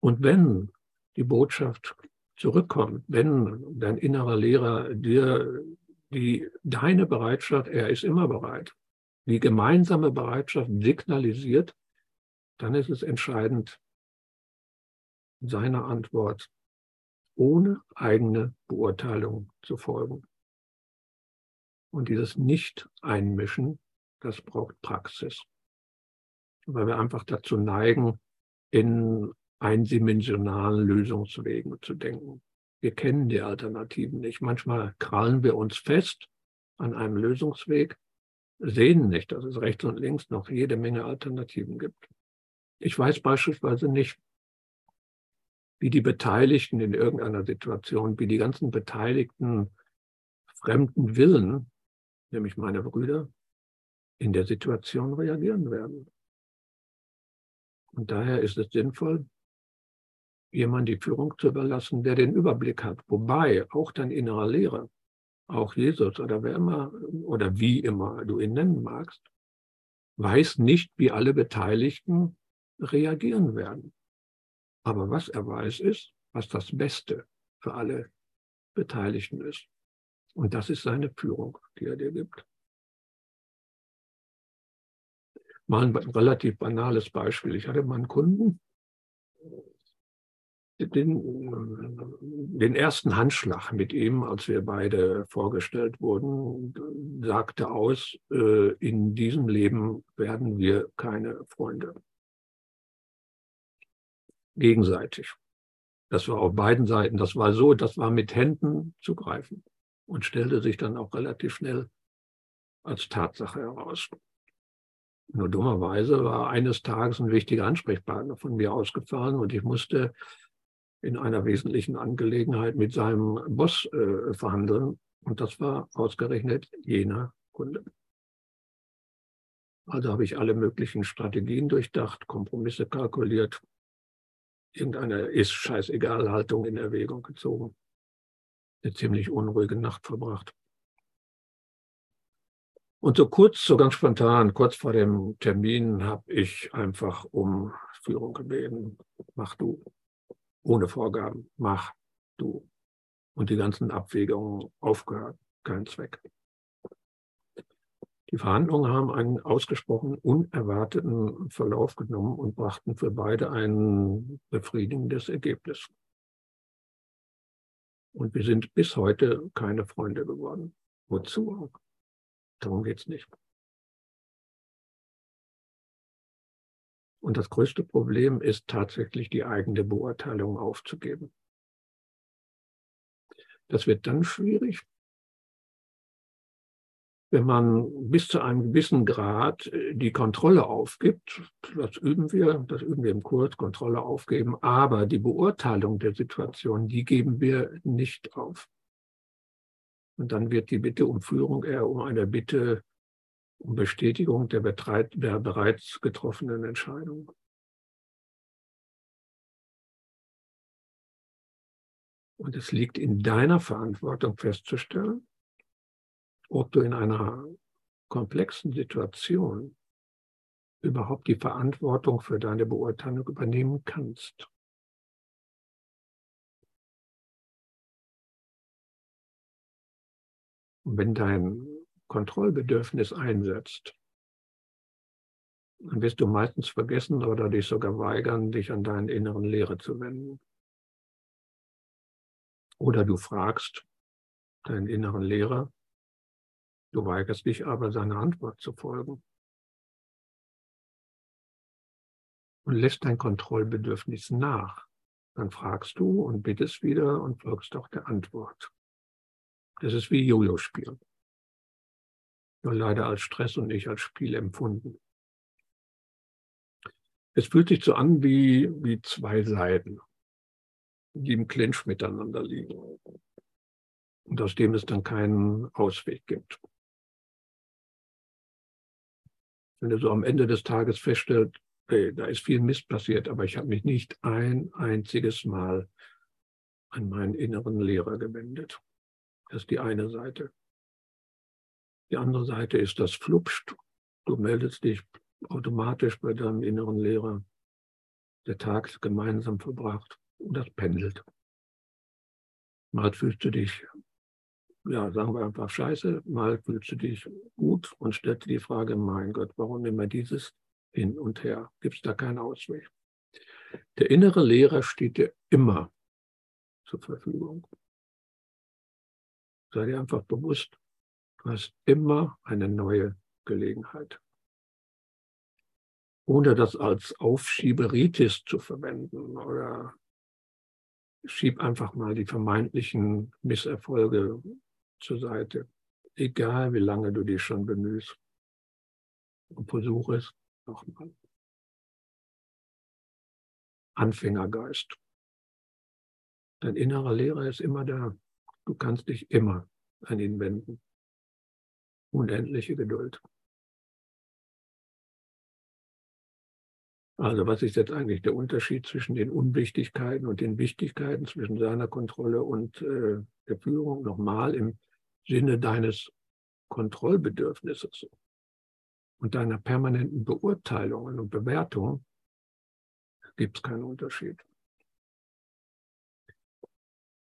Und wenn die Botschaft zurückkommt, wenn dein innerer Lehrer dir die, deine Bereitschaft, er ist immer bereit, die gemeinsame Bereitschaft signalisiert, dann ist es entscheidend, seiner Antwort ohne eigene Beurteilung zu folgen. Und dieses Nicht-Einmischen, das braucht Praxis. Weil wir einfach dazu neigen, in eindimensionalen Lösungswegen zu denken. Wir kennen die Alternativen nicht. Manchmal krallen wir uns fest an einem Lösungsweg, sehen nicht, dass es rechts und links noch jede Menge Alternativen gibt. Ich weiß beispielsweise nicht, wie die Beteiligten in irgendeiner Situation, wie die ganzen beteiligten fremden Willen, nämlich meine Brüder, in der Situation reagieren werden. Und daher ist es sinnvoll, jemand die Führung zu überlassen, der den Überblick hat. Wobei auch dein innerer Lehrer, auch Jesus oder wer immer oder wie immer du ihn nennen magst, weiß nicht, wie alle Beteiligten reagieren werden. Aber was er weiß, ist, was das Beste für alle Beteiligten ist. Und das ist seine Führung, die er dir gibt. Mal ein relativ banales Beispiel. Ich hatte mal einen Kunden, den, den ersten Handschlag mit ihm, als wir beide vorgestellt wurden, sagte aus, äh, in diesem Leben werden wir keine Freunde. Gegenseitig. Das war auf beiden Seiten. Das war so, das war mit Händen zu greifen und stellte sich dann auch relativ schnell als Tatsache heraus. Nur dummerweise war eines Tages ein wichtiger Ansprechpartner von mir ausgefallen und ich musste in einer wesentlichen Angelegenheit mit seinem Boss äh, verhandeln. Und das war ausgerechnet jener Kunde. Also habe ich alle möglichen Strategien durchdacht, Kompromisse kalkuliert, irgendeine ist scheißegal Haltung in Erwägung gezogen. Eine ziemlich unruhige Nacht verbracht. Und so kurz, so ganz spontan, kurz vor dem Termin, habe ich einfach um Führung gebeten. Mach du ohne Vorgaben, mach du. Und die ganzen Abwägungen aufgehört, kein Zweck. Die Verhandlungen haben einen ausgesprochen unerwarteten Verlauf genommen und brachten für beide ein befriedigendes Ergebnis. Und wir sind bis heute keine Freunde geworden. Wozu? Darum geht es nicht. Und das größte Problem ist tatsächlich die eigene Beurteilung aufzugeben. Das wird dann schwierig, wenn man bis zu einem gewissen Grad äh, die Kontrolle aufgibt. Das üben wir, das üben wir im Kurs, Kontrolle aufgeben. Aber die Beurteilung der Situation, die geben wir nicht auf. Und dann wird die Bitte um Führung eher um eine Bitte um Bestätigung der, der bereits getroffenen Entscheidung. Und es liegt in deiner Verantwortung festzustellen, ob du in einer komplexen Situation überhaupt die Verantwortung für deine Beurteilung übernehmen kannst. Und wenn dein Kontrollbedürfnis einsetzt, dann wirst du meistens vergessen oder dich sogar weigern, dich an deinen inneren Lehre zu wenden. Oder du fragst deinen inneren Lehrer, du weigerst dich aber, seiner Antwort zu folgen. Und lässt dein Kontrollbedürfnis nach. Dann fragst du und bittest wieder und folgst auch der Antwort. Das ist wie Jojo-Spielen nur leider als Stress und nicht als Spiel empfunden. Es fühlt sich so an wie, wie zwei Seiten, die im Clinch miteinander liegen und aus dem es dann keinen Ausweg gibt. Wenn er so am Ende des Tages feststellt, hey, da ist viel Mist passiert, aber ich habe mich nicht ein einziges Mal an meinen inneren Lehrer gewendet. Das ist die eine Seite. Die andere Seite ist das Flupscht. Du meldest dich automatisch bei deinem inneren Lehrer. Der Tag ist gemeinsam verbracht und das pendelt. Mal fühlst du dich ja, sagen wir einfach scheiße, mal fühlst du dich gut und stellst dir die Frage, mein Gott, warum immer dieses hin und her? Gibt es da keinen Ausweg? Der innere Lehrer steht dir immer zur Verfügung. Sei dir einfach bewusst, du hast immer eine neue Gelegenheit. Ohne das als Aufschieberitis zu verwenden oder schieb einfach mal die vermeintlichen Misserfolge zur Seite. Egal wie lange du dich schon bemühst. Und versuche es nochmal. Anfängergeist. Dein innerer Lehrer ist immer da. Du kannst dich immer an ihn wenden. Unendliche Geduld. Also was ist jetzt eigentlich der Unterschied zwischen den Unwichtigkeiten und den Wichtigkeiten, zwischen seiner Kontrolle und äh, der Führung? Nochmal im Sinne deines Kontrollbedürfnisses und deiner permanenten Beurteilungen und Bewertungen gibt es keinen Unterschied.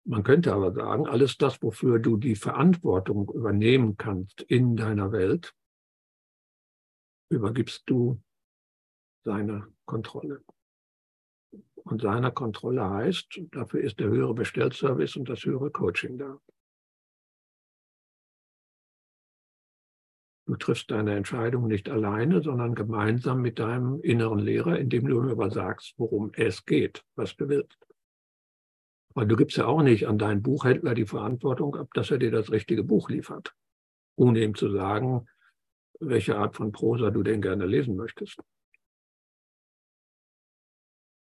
Man könnte aber sagen, alles das, wofür du die Verantwortung übernehmen kannst in deiner Welt, übergibst du seiner Kontrolle. Und seiner Kontrolle heißt, dafür ist der höhere Bestellservice und das höhere Coaching da. Du triffst deine Entscheidung nicht alleine, sondern gemeinsam mit deinem inneren Lehrer, indem du ihm aber sagst, worum es geht, was du willst. Weil du gibst ja auch nicht an deinen Buchhändler die Verantwortung ab, dass er dir das richtige Buch liefert, ohne ihm zu sagen, welche Art von Prosa du denn gerne lesen möchtest.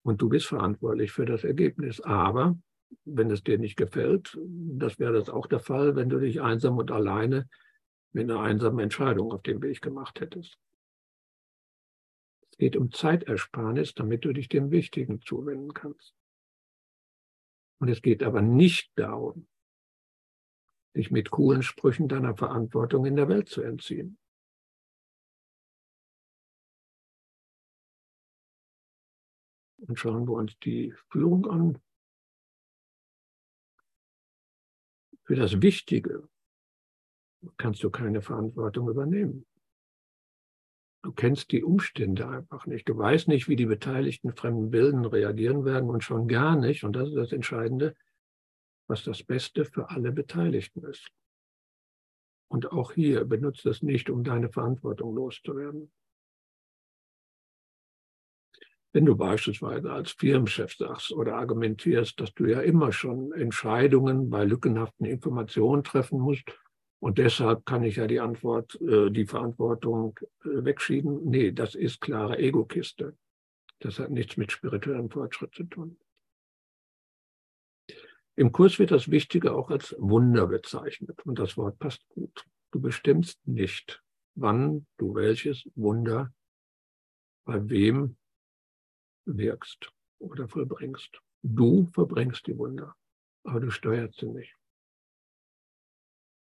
Und du bist verantwortlich für das Ergebnis. Aber wenn es dir nicht gefällt, das wäre das auch der Fall, wenn du dich einsam und alleine mit einer einsamen Entscheidung auf den Weg gemacht hättest. Es geht um Zeitersparnis, damit du dich dem Wichtigen zuwenden kannst. Und es geht aber nicht darum, dich mit coolen Sprüchen deiner Verantwortung in der Welt zu entziehen. Und schauen wir uns die Führung an. Für das Wichtige kannst du keine Verantwortung übernehmen. Du kennst die Umstände einfach nicht. Du weißt nicht, wie die beteiligten fremden Bilden reagieren werden und schon gar nicht, und das ist das Entscheidende, was das Beste für alle Beteiligten ist. Und auch hier benutzt es nicht, um deine Verantwortung loszuwerden. Wenn du beispielsweise als Firmenchef sagst oder argumentierst, dass du ja immer schon Entscheidungen bei lückenhaften Informationen treffen musst und deshalb kann ich ja die Antwort, äh, die Verantwortung äh, wegschieben. Nee, das ist klare Ego-Kiste. Das hat nichts mit spirituellem Fortschritt zu tun. Im Kurs wird das Wichtige auch als Wunder bezeichnet und das Wort passt gut. Du bestimmst nicht, wann du welches Wunder bei wem wirkst oder vollbringst. Du verbringst die Wunder, aber du steuerst sie nicht.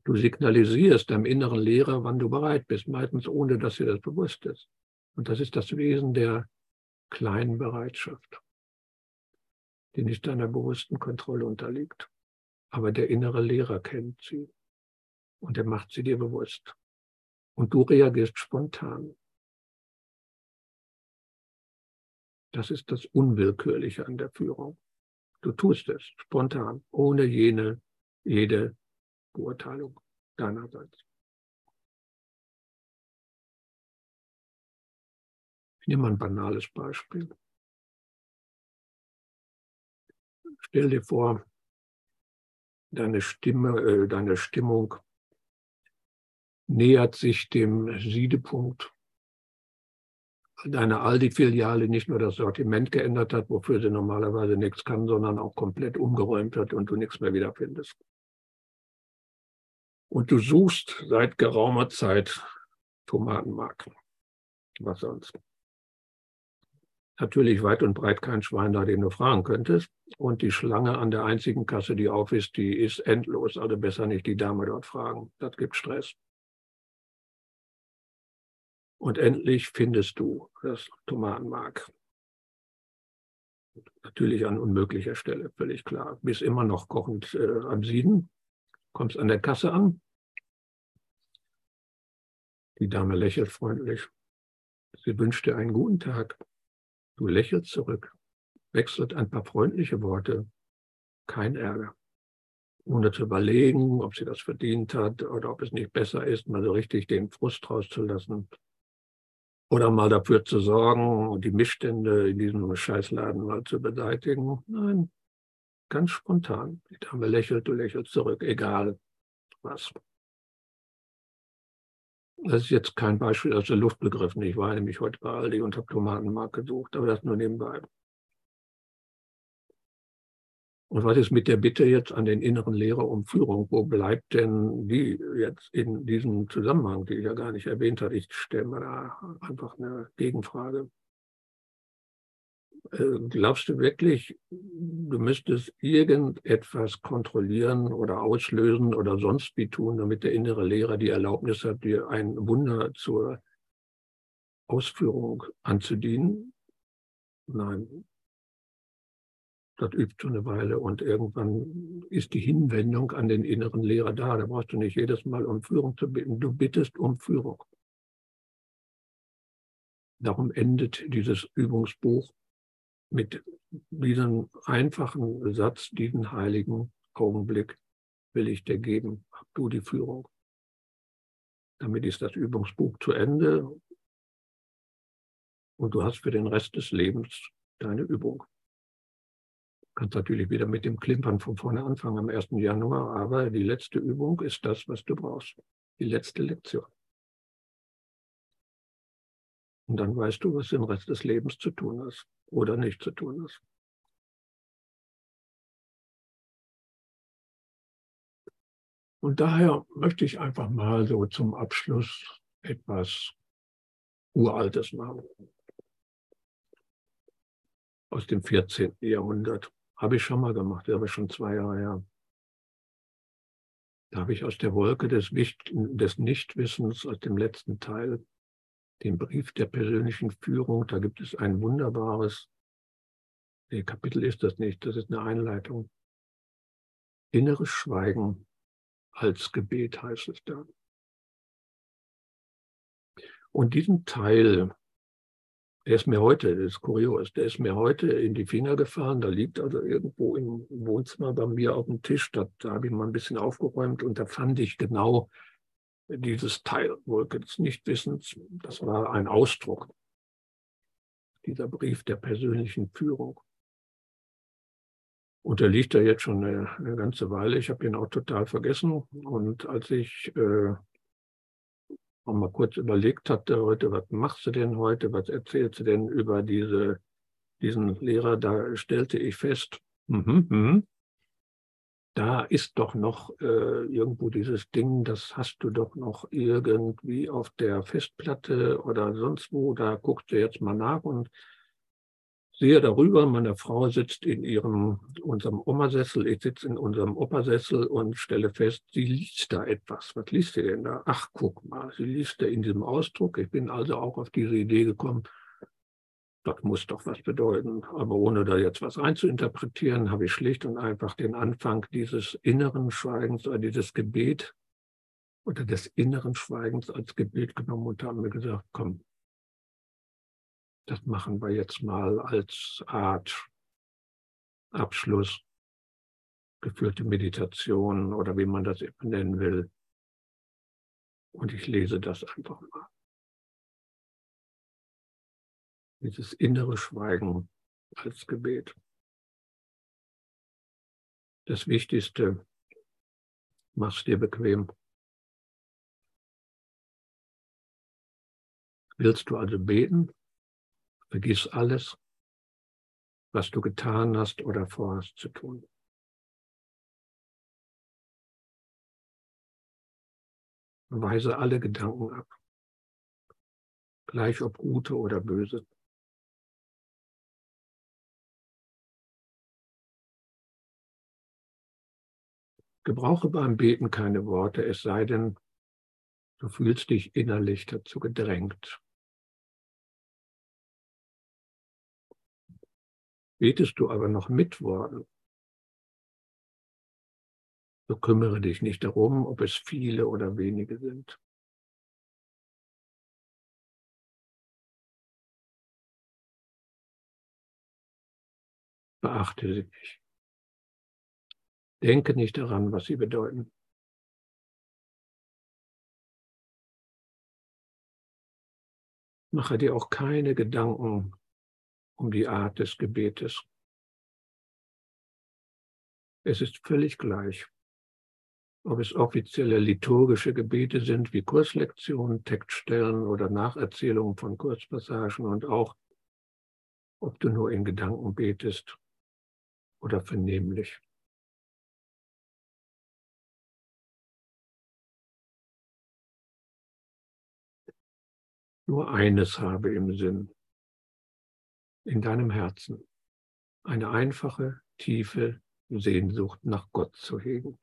Du signalisierst deinem inneren Lehrer, wann du bereit bist, meistens ohne, dass dir das bewusst ist. Und das ist das Wesen der kleinen Bereitschaft, die nicht deiner bewussten Kontrolle unterliegt. Aber der innere Lehrer kennt sie und er macht sie dir bewusst. Und du reagierst spontan. Das ist das Unwillkürliche an der Führung. Du tust es spontan, ohne jene, jede Beurteilung deinerseits. Ich nehme ein banales Beispiel. Stell dir vor, deine Stimme, äh, deine Stimmung nähert sich dem Siedepunkt. Deine Aldi-Filiale nicht nur das Sortiment geändert hat, wofür sie normalerweise nichts kann, sondern auch komplett umgeräumt hat und du nichts mehr wiederfindest. Und du suchst seit geraumer Zeit Tomatenmark. Was sonst? Natürlich weit und breit kein Schwein da, den du fragen könntest. Und die Schlange an der einzigen Kasse, die auf ist, die ist endlos. Also besser nicht die Dame dort fragen. Das gibt Stress. Und endlich findest du das Tomatenmark. Natürlich an unmöglicher Stelle, völlig klar. Bist immer noch kochend äh, am Sieden Kommst an der Kasse an. Die Dame lächelt freundlich. Sie wünscht dir einen guten Tag. Du lächelst zurück, wechselt ein paar freundliche Worte. Kein Ärger. Ohne zu überlegen, ob sie das verdient hat oder ob es nicht besser ist, mal so richtig den Frust rauszulassen. Oder mal dafür zu sorgen und die Missstände in diesem Scheißladen mal zu beseitigen. Nein, ganz spontan. Die Dame lächelt, du lächelst zurück, egal was. Das ist jetzt kein Beispiel aus der Luft begriffen. Ich war nämlich heute bei Aldi und habe Tomatenmark gesucht, aber das nur nebenbei. Und was ist mit der Bitte jetzt an den inneren Lehrer um Führung? Wo bleibt denn die jetzt in diesem Zusammenhang, die ich ja gar nicht erwähnt habe? Ich stelle mir da einfach eine Gegenfrage. Äh, glaubst du wirklich, du müsstest irgendetwas kontrollieren oder auslösen oder sonst wie tun, damit der innere Lehrer die Erlaubnis hat, dir ein Wunder zur Ausführung anzudienen? Nein. Das übt schon eine Weile und irgendwann ist die Hinwendung an den inneren Lehrer da. Da brauchst du nicht jedes Mal um Führung zu bitten. Du bittest um Führung. Darum endet dieses Übungsbuch mit diesem einfachen Satz, diesen heiligen Augenblick will ich dir geben, hab du die Führung. Damit ist das Übungsbuch zu Ende und du hast für den Rest des Lebens deine Übung. Du kannst natürlich wieder mit dem Klimpern von vorne anfangen am 1. Januar, aber die letzte Übung ist das, was du brauchst. Die letzte Lektion. Und dann weißt du, was den Rest des Lebens zu tun ist oder nicht zu tun ist. Und daher möchte ich einfach mal so zum Abschluss etwas Uraltes machen. Aus dem 14. Jahrhundert. Habe ich schon mal gemacht, aber schon zwei Jahre her. Da habe ich aus der Wolke des, des Nichtwissens, aus dem letzten Teil, den Brief der persönlichen Führung. Da gibt es ein wunderbares, nee, Kapitel ist das nicht, das ist eine Einleitung. Inneres Schweigen als Gebet heißt es da. Und diesen Teil, der ist mir heute, das ist kurios, der ist mir heute in die Finger gefahren. Da liegt also irgendwo im Wohnzimmer bei mir auf dem Tisch. Da, da habe ich mal ein bisschen aufgeräumt und da fand ich genau dieses Teil Wolke des Nichtwissens, das war ein Ausdruck, dieser Brief der persönlichen Führung. Und der liegt da jetzt schon eine, eine ganze Weile. Ich habe ihn auch total vergessen. Und als ich äh, mal kurz überlegt hatte heute, was machst du denn heute, was erzählst du denn über diese, diesen Lehrer, da stellte ich fest, mm -hmm, da ist doch noch äh, irgendwo dieses Ding, das hast du doch noch irgendwie auf der Festplatte oder sonst wo, da guckst du jetzt mal nach und sehe darüber, meine Frau sitzt in ihrem, unserem Omasessel, ich sitze in unserem Opersessel und stelle fest, sie liest da etwas. Was liest sie denn da? Ach, guck mal, sie liest da in diesem Ausdruck. Ich bin also auch auf diese Idee gekommen, das muss doch was bedeuten. Aber ohne da jetzt was einzuinterpretieren, habe ich schlicht und einfach den Anfang dieses inneren Schweigens oder dieses Gebet oder des inneren Schweigens als Gebet genommen und haben mir gesagt, komm, das machen wir jetzt mal als Art Abschluss, geführte Meditation oder wie man das nennen will. Und ich lese das einfach mal. Dieses innere Schweigen als Gebet. Das Wichtigste, mach's dir bequem. Willst du also beten? Vergiss alles, was du getan hast oder vorhast zu tun. Weise alle Gedanken ab, gleich ob gute oder böse. Gebrauche beim Beten keine Worte, es sei denn, du fühlst dich innerlich dazu gedrängt. Betest du aber noch mit Worten, Bekümmere dich nicht darum, ob es viele oder wenige sind. Beachte sie nicht. Denke nicht daran, was sie bedeuten. Mache dir auch keine Gedanken um die Art des Gebetes. Es ist völlig gleich, ob es offizielle liturgische Gebete sind wie Kurslektionen, Textstellen oder Nacherzählungen von Kurzpassagen und auch, ob du nur in Gedanken betest oder vernehmlich. Nur eines habe im Sinn, in deinem Herzen, eine einfache, tiefe Sehnsucht nach Gott zu hegen.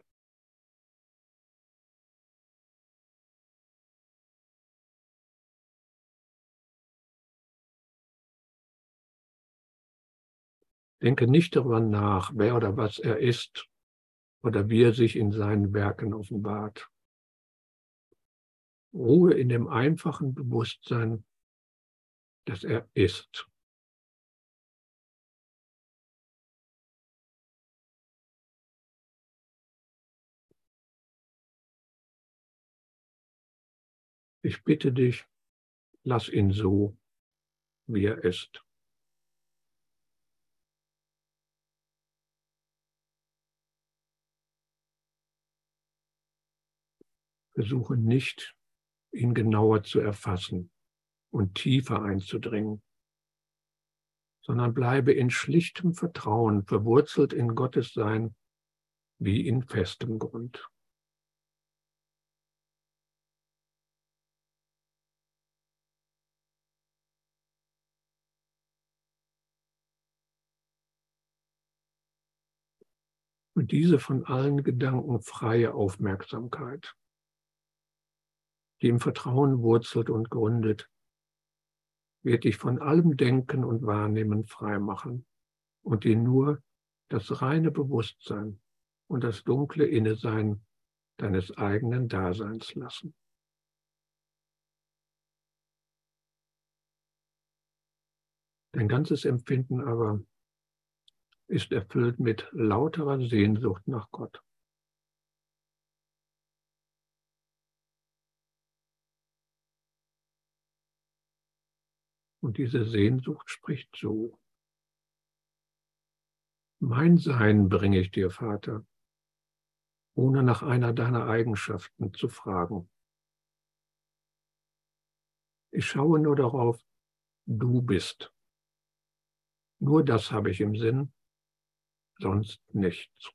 Denke nicht darüber nach, wer oder was er ist oder wie er sich in seinen Werken offenbart. Ruhe in dem einfachen Bewusstsein, dass er ist. Ich bitte dich, lass ihn so, wie er ist. Versuche nicht, ihn genauer zu erfassen und tiefer einzudringen, sondern bleibe in schlichtem Vertrauen verwurzelt in Gottes Sein wie in festem Grund. Und diese von allen Gedanken freie Aufmerksamkeit die im Vertrauen wurzelt und gründet, wird dich von allem Denken und Wahrnehmen freimachen und dir nur das reine Bewusstsein und das dunkle Innesein deines eigenen Daseins lassen. Dein ganzes Empfinden aber ist erfüllt mit lauterer Sehnsucht nach Gott. Und diese Sehnsucht spricht so. Mein Sein bringe ich dir, Vater, ohne nach einer deiner Eigenschaften zu fragen. Ich schaue nur darauf, du bist. Nur das habe ich im Sinn, sonst nichts.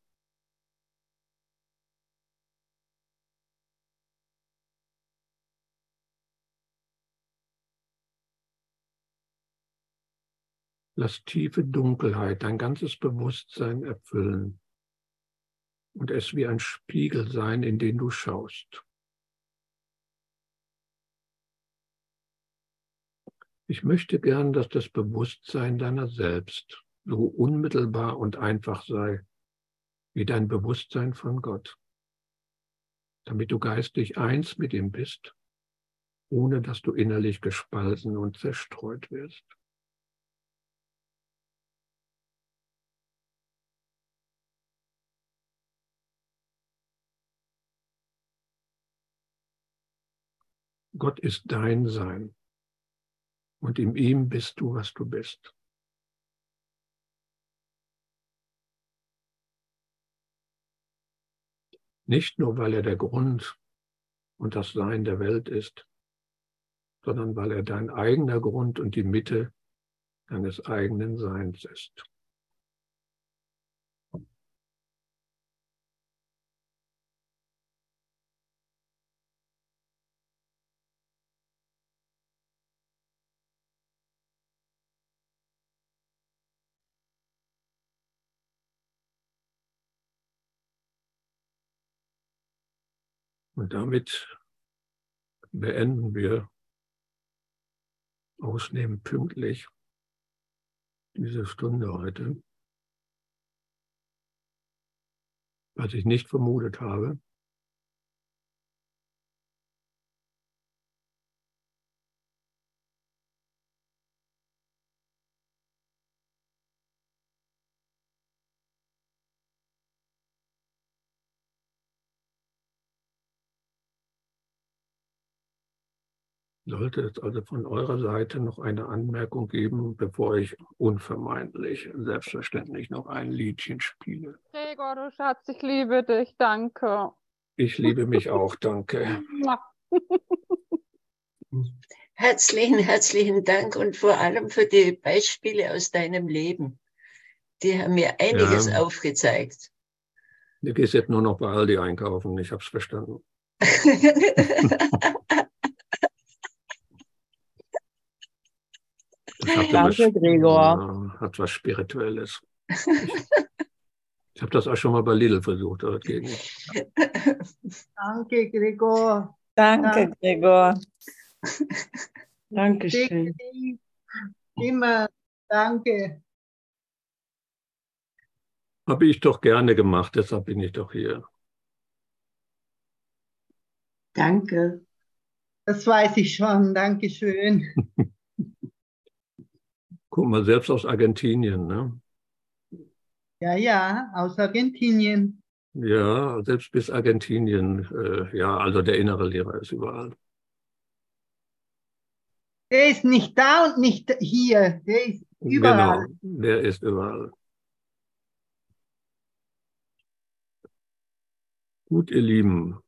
Lass tiefe Dunkelheit dein ganzes Bewusstsein erfüllen und es wie ein Spiegel sein, in den du schaust. Ich möchte gern, dass das Bewusstsein deiner selbst so unmittelbar und einfach sei wie dein Bewusstsein von Gott, damit du geistig eins mit ihm bist, ohne dass du innerlich gespalten und zerstreut wirst. Gott ist dein Sein und in ihm bist du, was du bist. Nicht nur, weil er der Grund und das Sein der Welt ist, sondern weil er dein eigener Grund und die Mitte deines eigenen Seins ist. Und damit beenden wir ausnehmen pünktlich diese Stunde heute. was ich nicht vermutet habe. Sollte es also von eurer Seite noch eine Anmerkung geben, bevor ich unvermeidlich, selbstverständlich noch ein Liedchen spiele? Gregor, du Schatz, ich liebe dich, danke. Ich liebe mich auch, danke. Herzlichen, herzlichen Dank und vor allem für die Beispiele aus deinem Leben. Die haben mir einiges Ja. aufgezeigt. Du gehst jetzt nur noch bei Aldi einkaufen, ich habe es verstanden. Das hat Danke, was, Gregor. Hat was Spirituelles. Ich, ich habe das auch schon mal bei Lidl versucht, aber das geht nicht. Danke, Gregor. Danke, Gregor. Dankeschön. Immer danke. Habe ich doch gerne gemacht, deshalb bin ich doch hier. Danke. Das weiß ich schon. Dankeschön. Guck mal, selbst aus Argentinien, ne? Ja, ja, aus Argentinien. Ja, selbst bis Argentinien, äh, ja, also der innere Lehrer ist überall. Der ist nicht da und nicht hier. Der ist überall. Genau, der ist überall. Gut, ihr Lieben,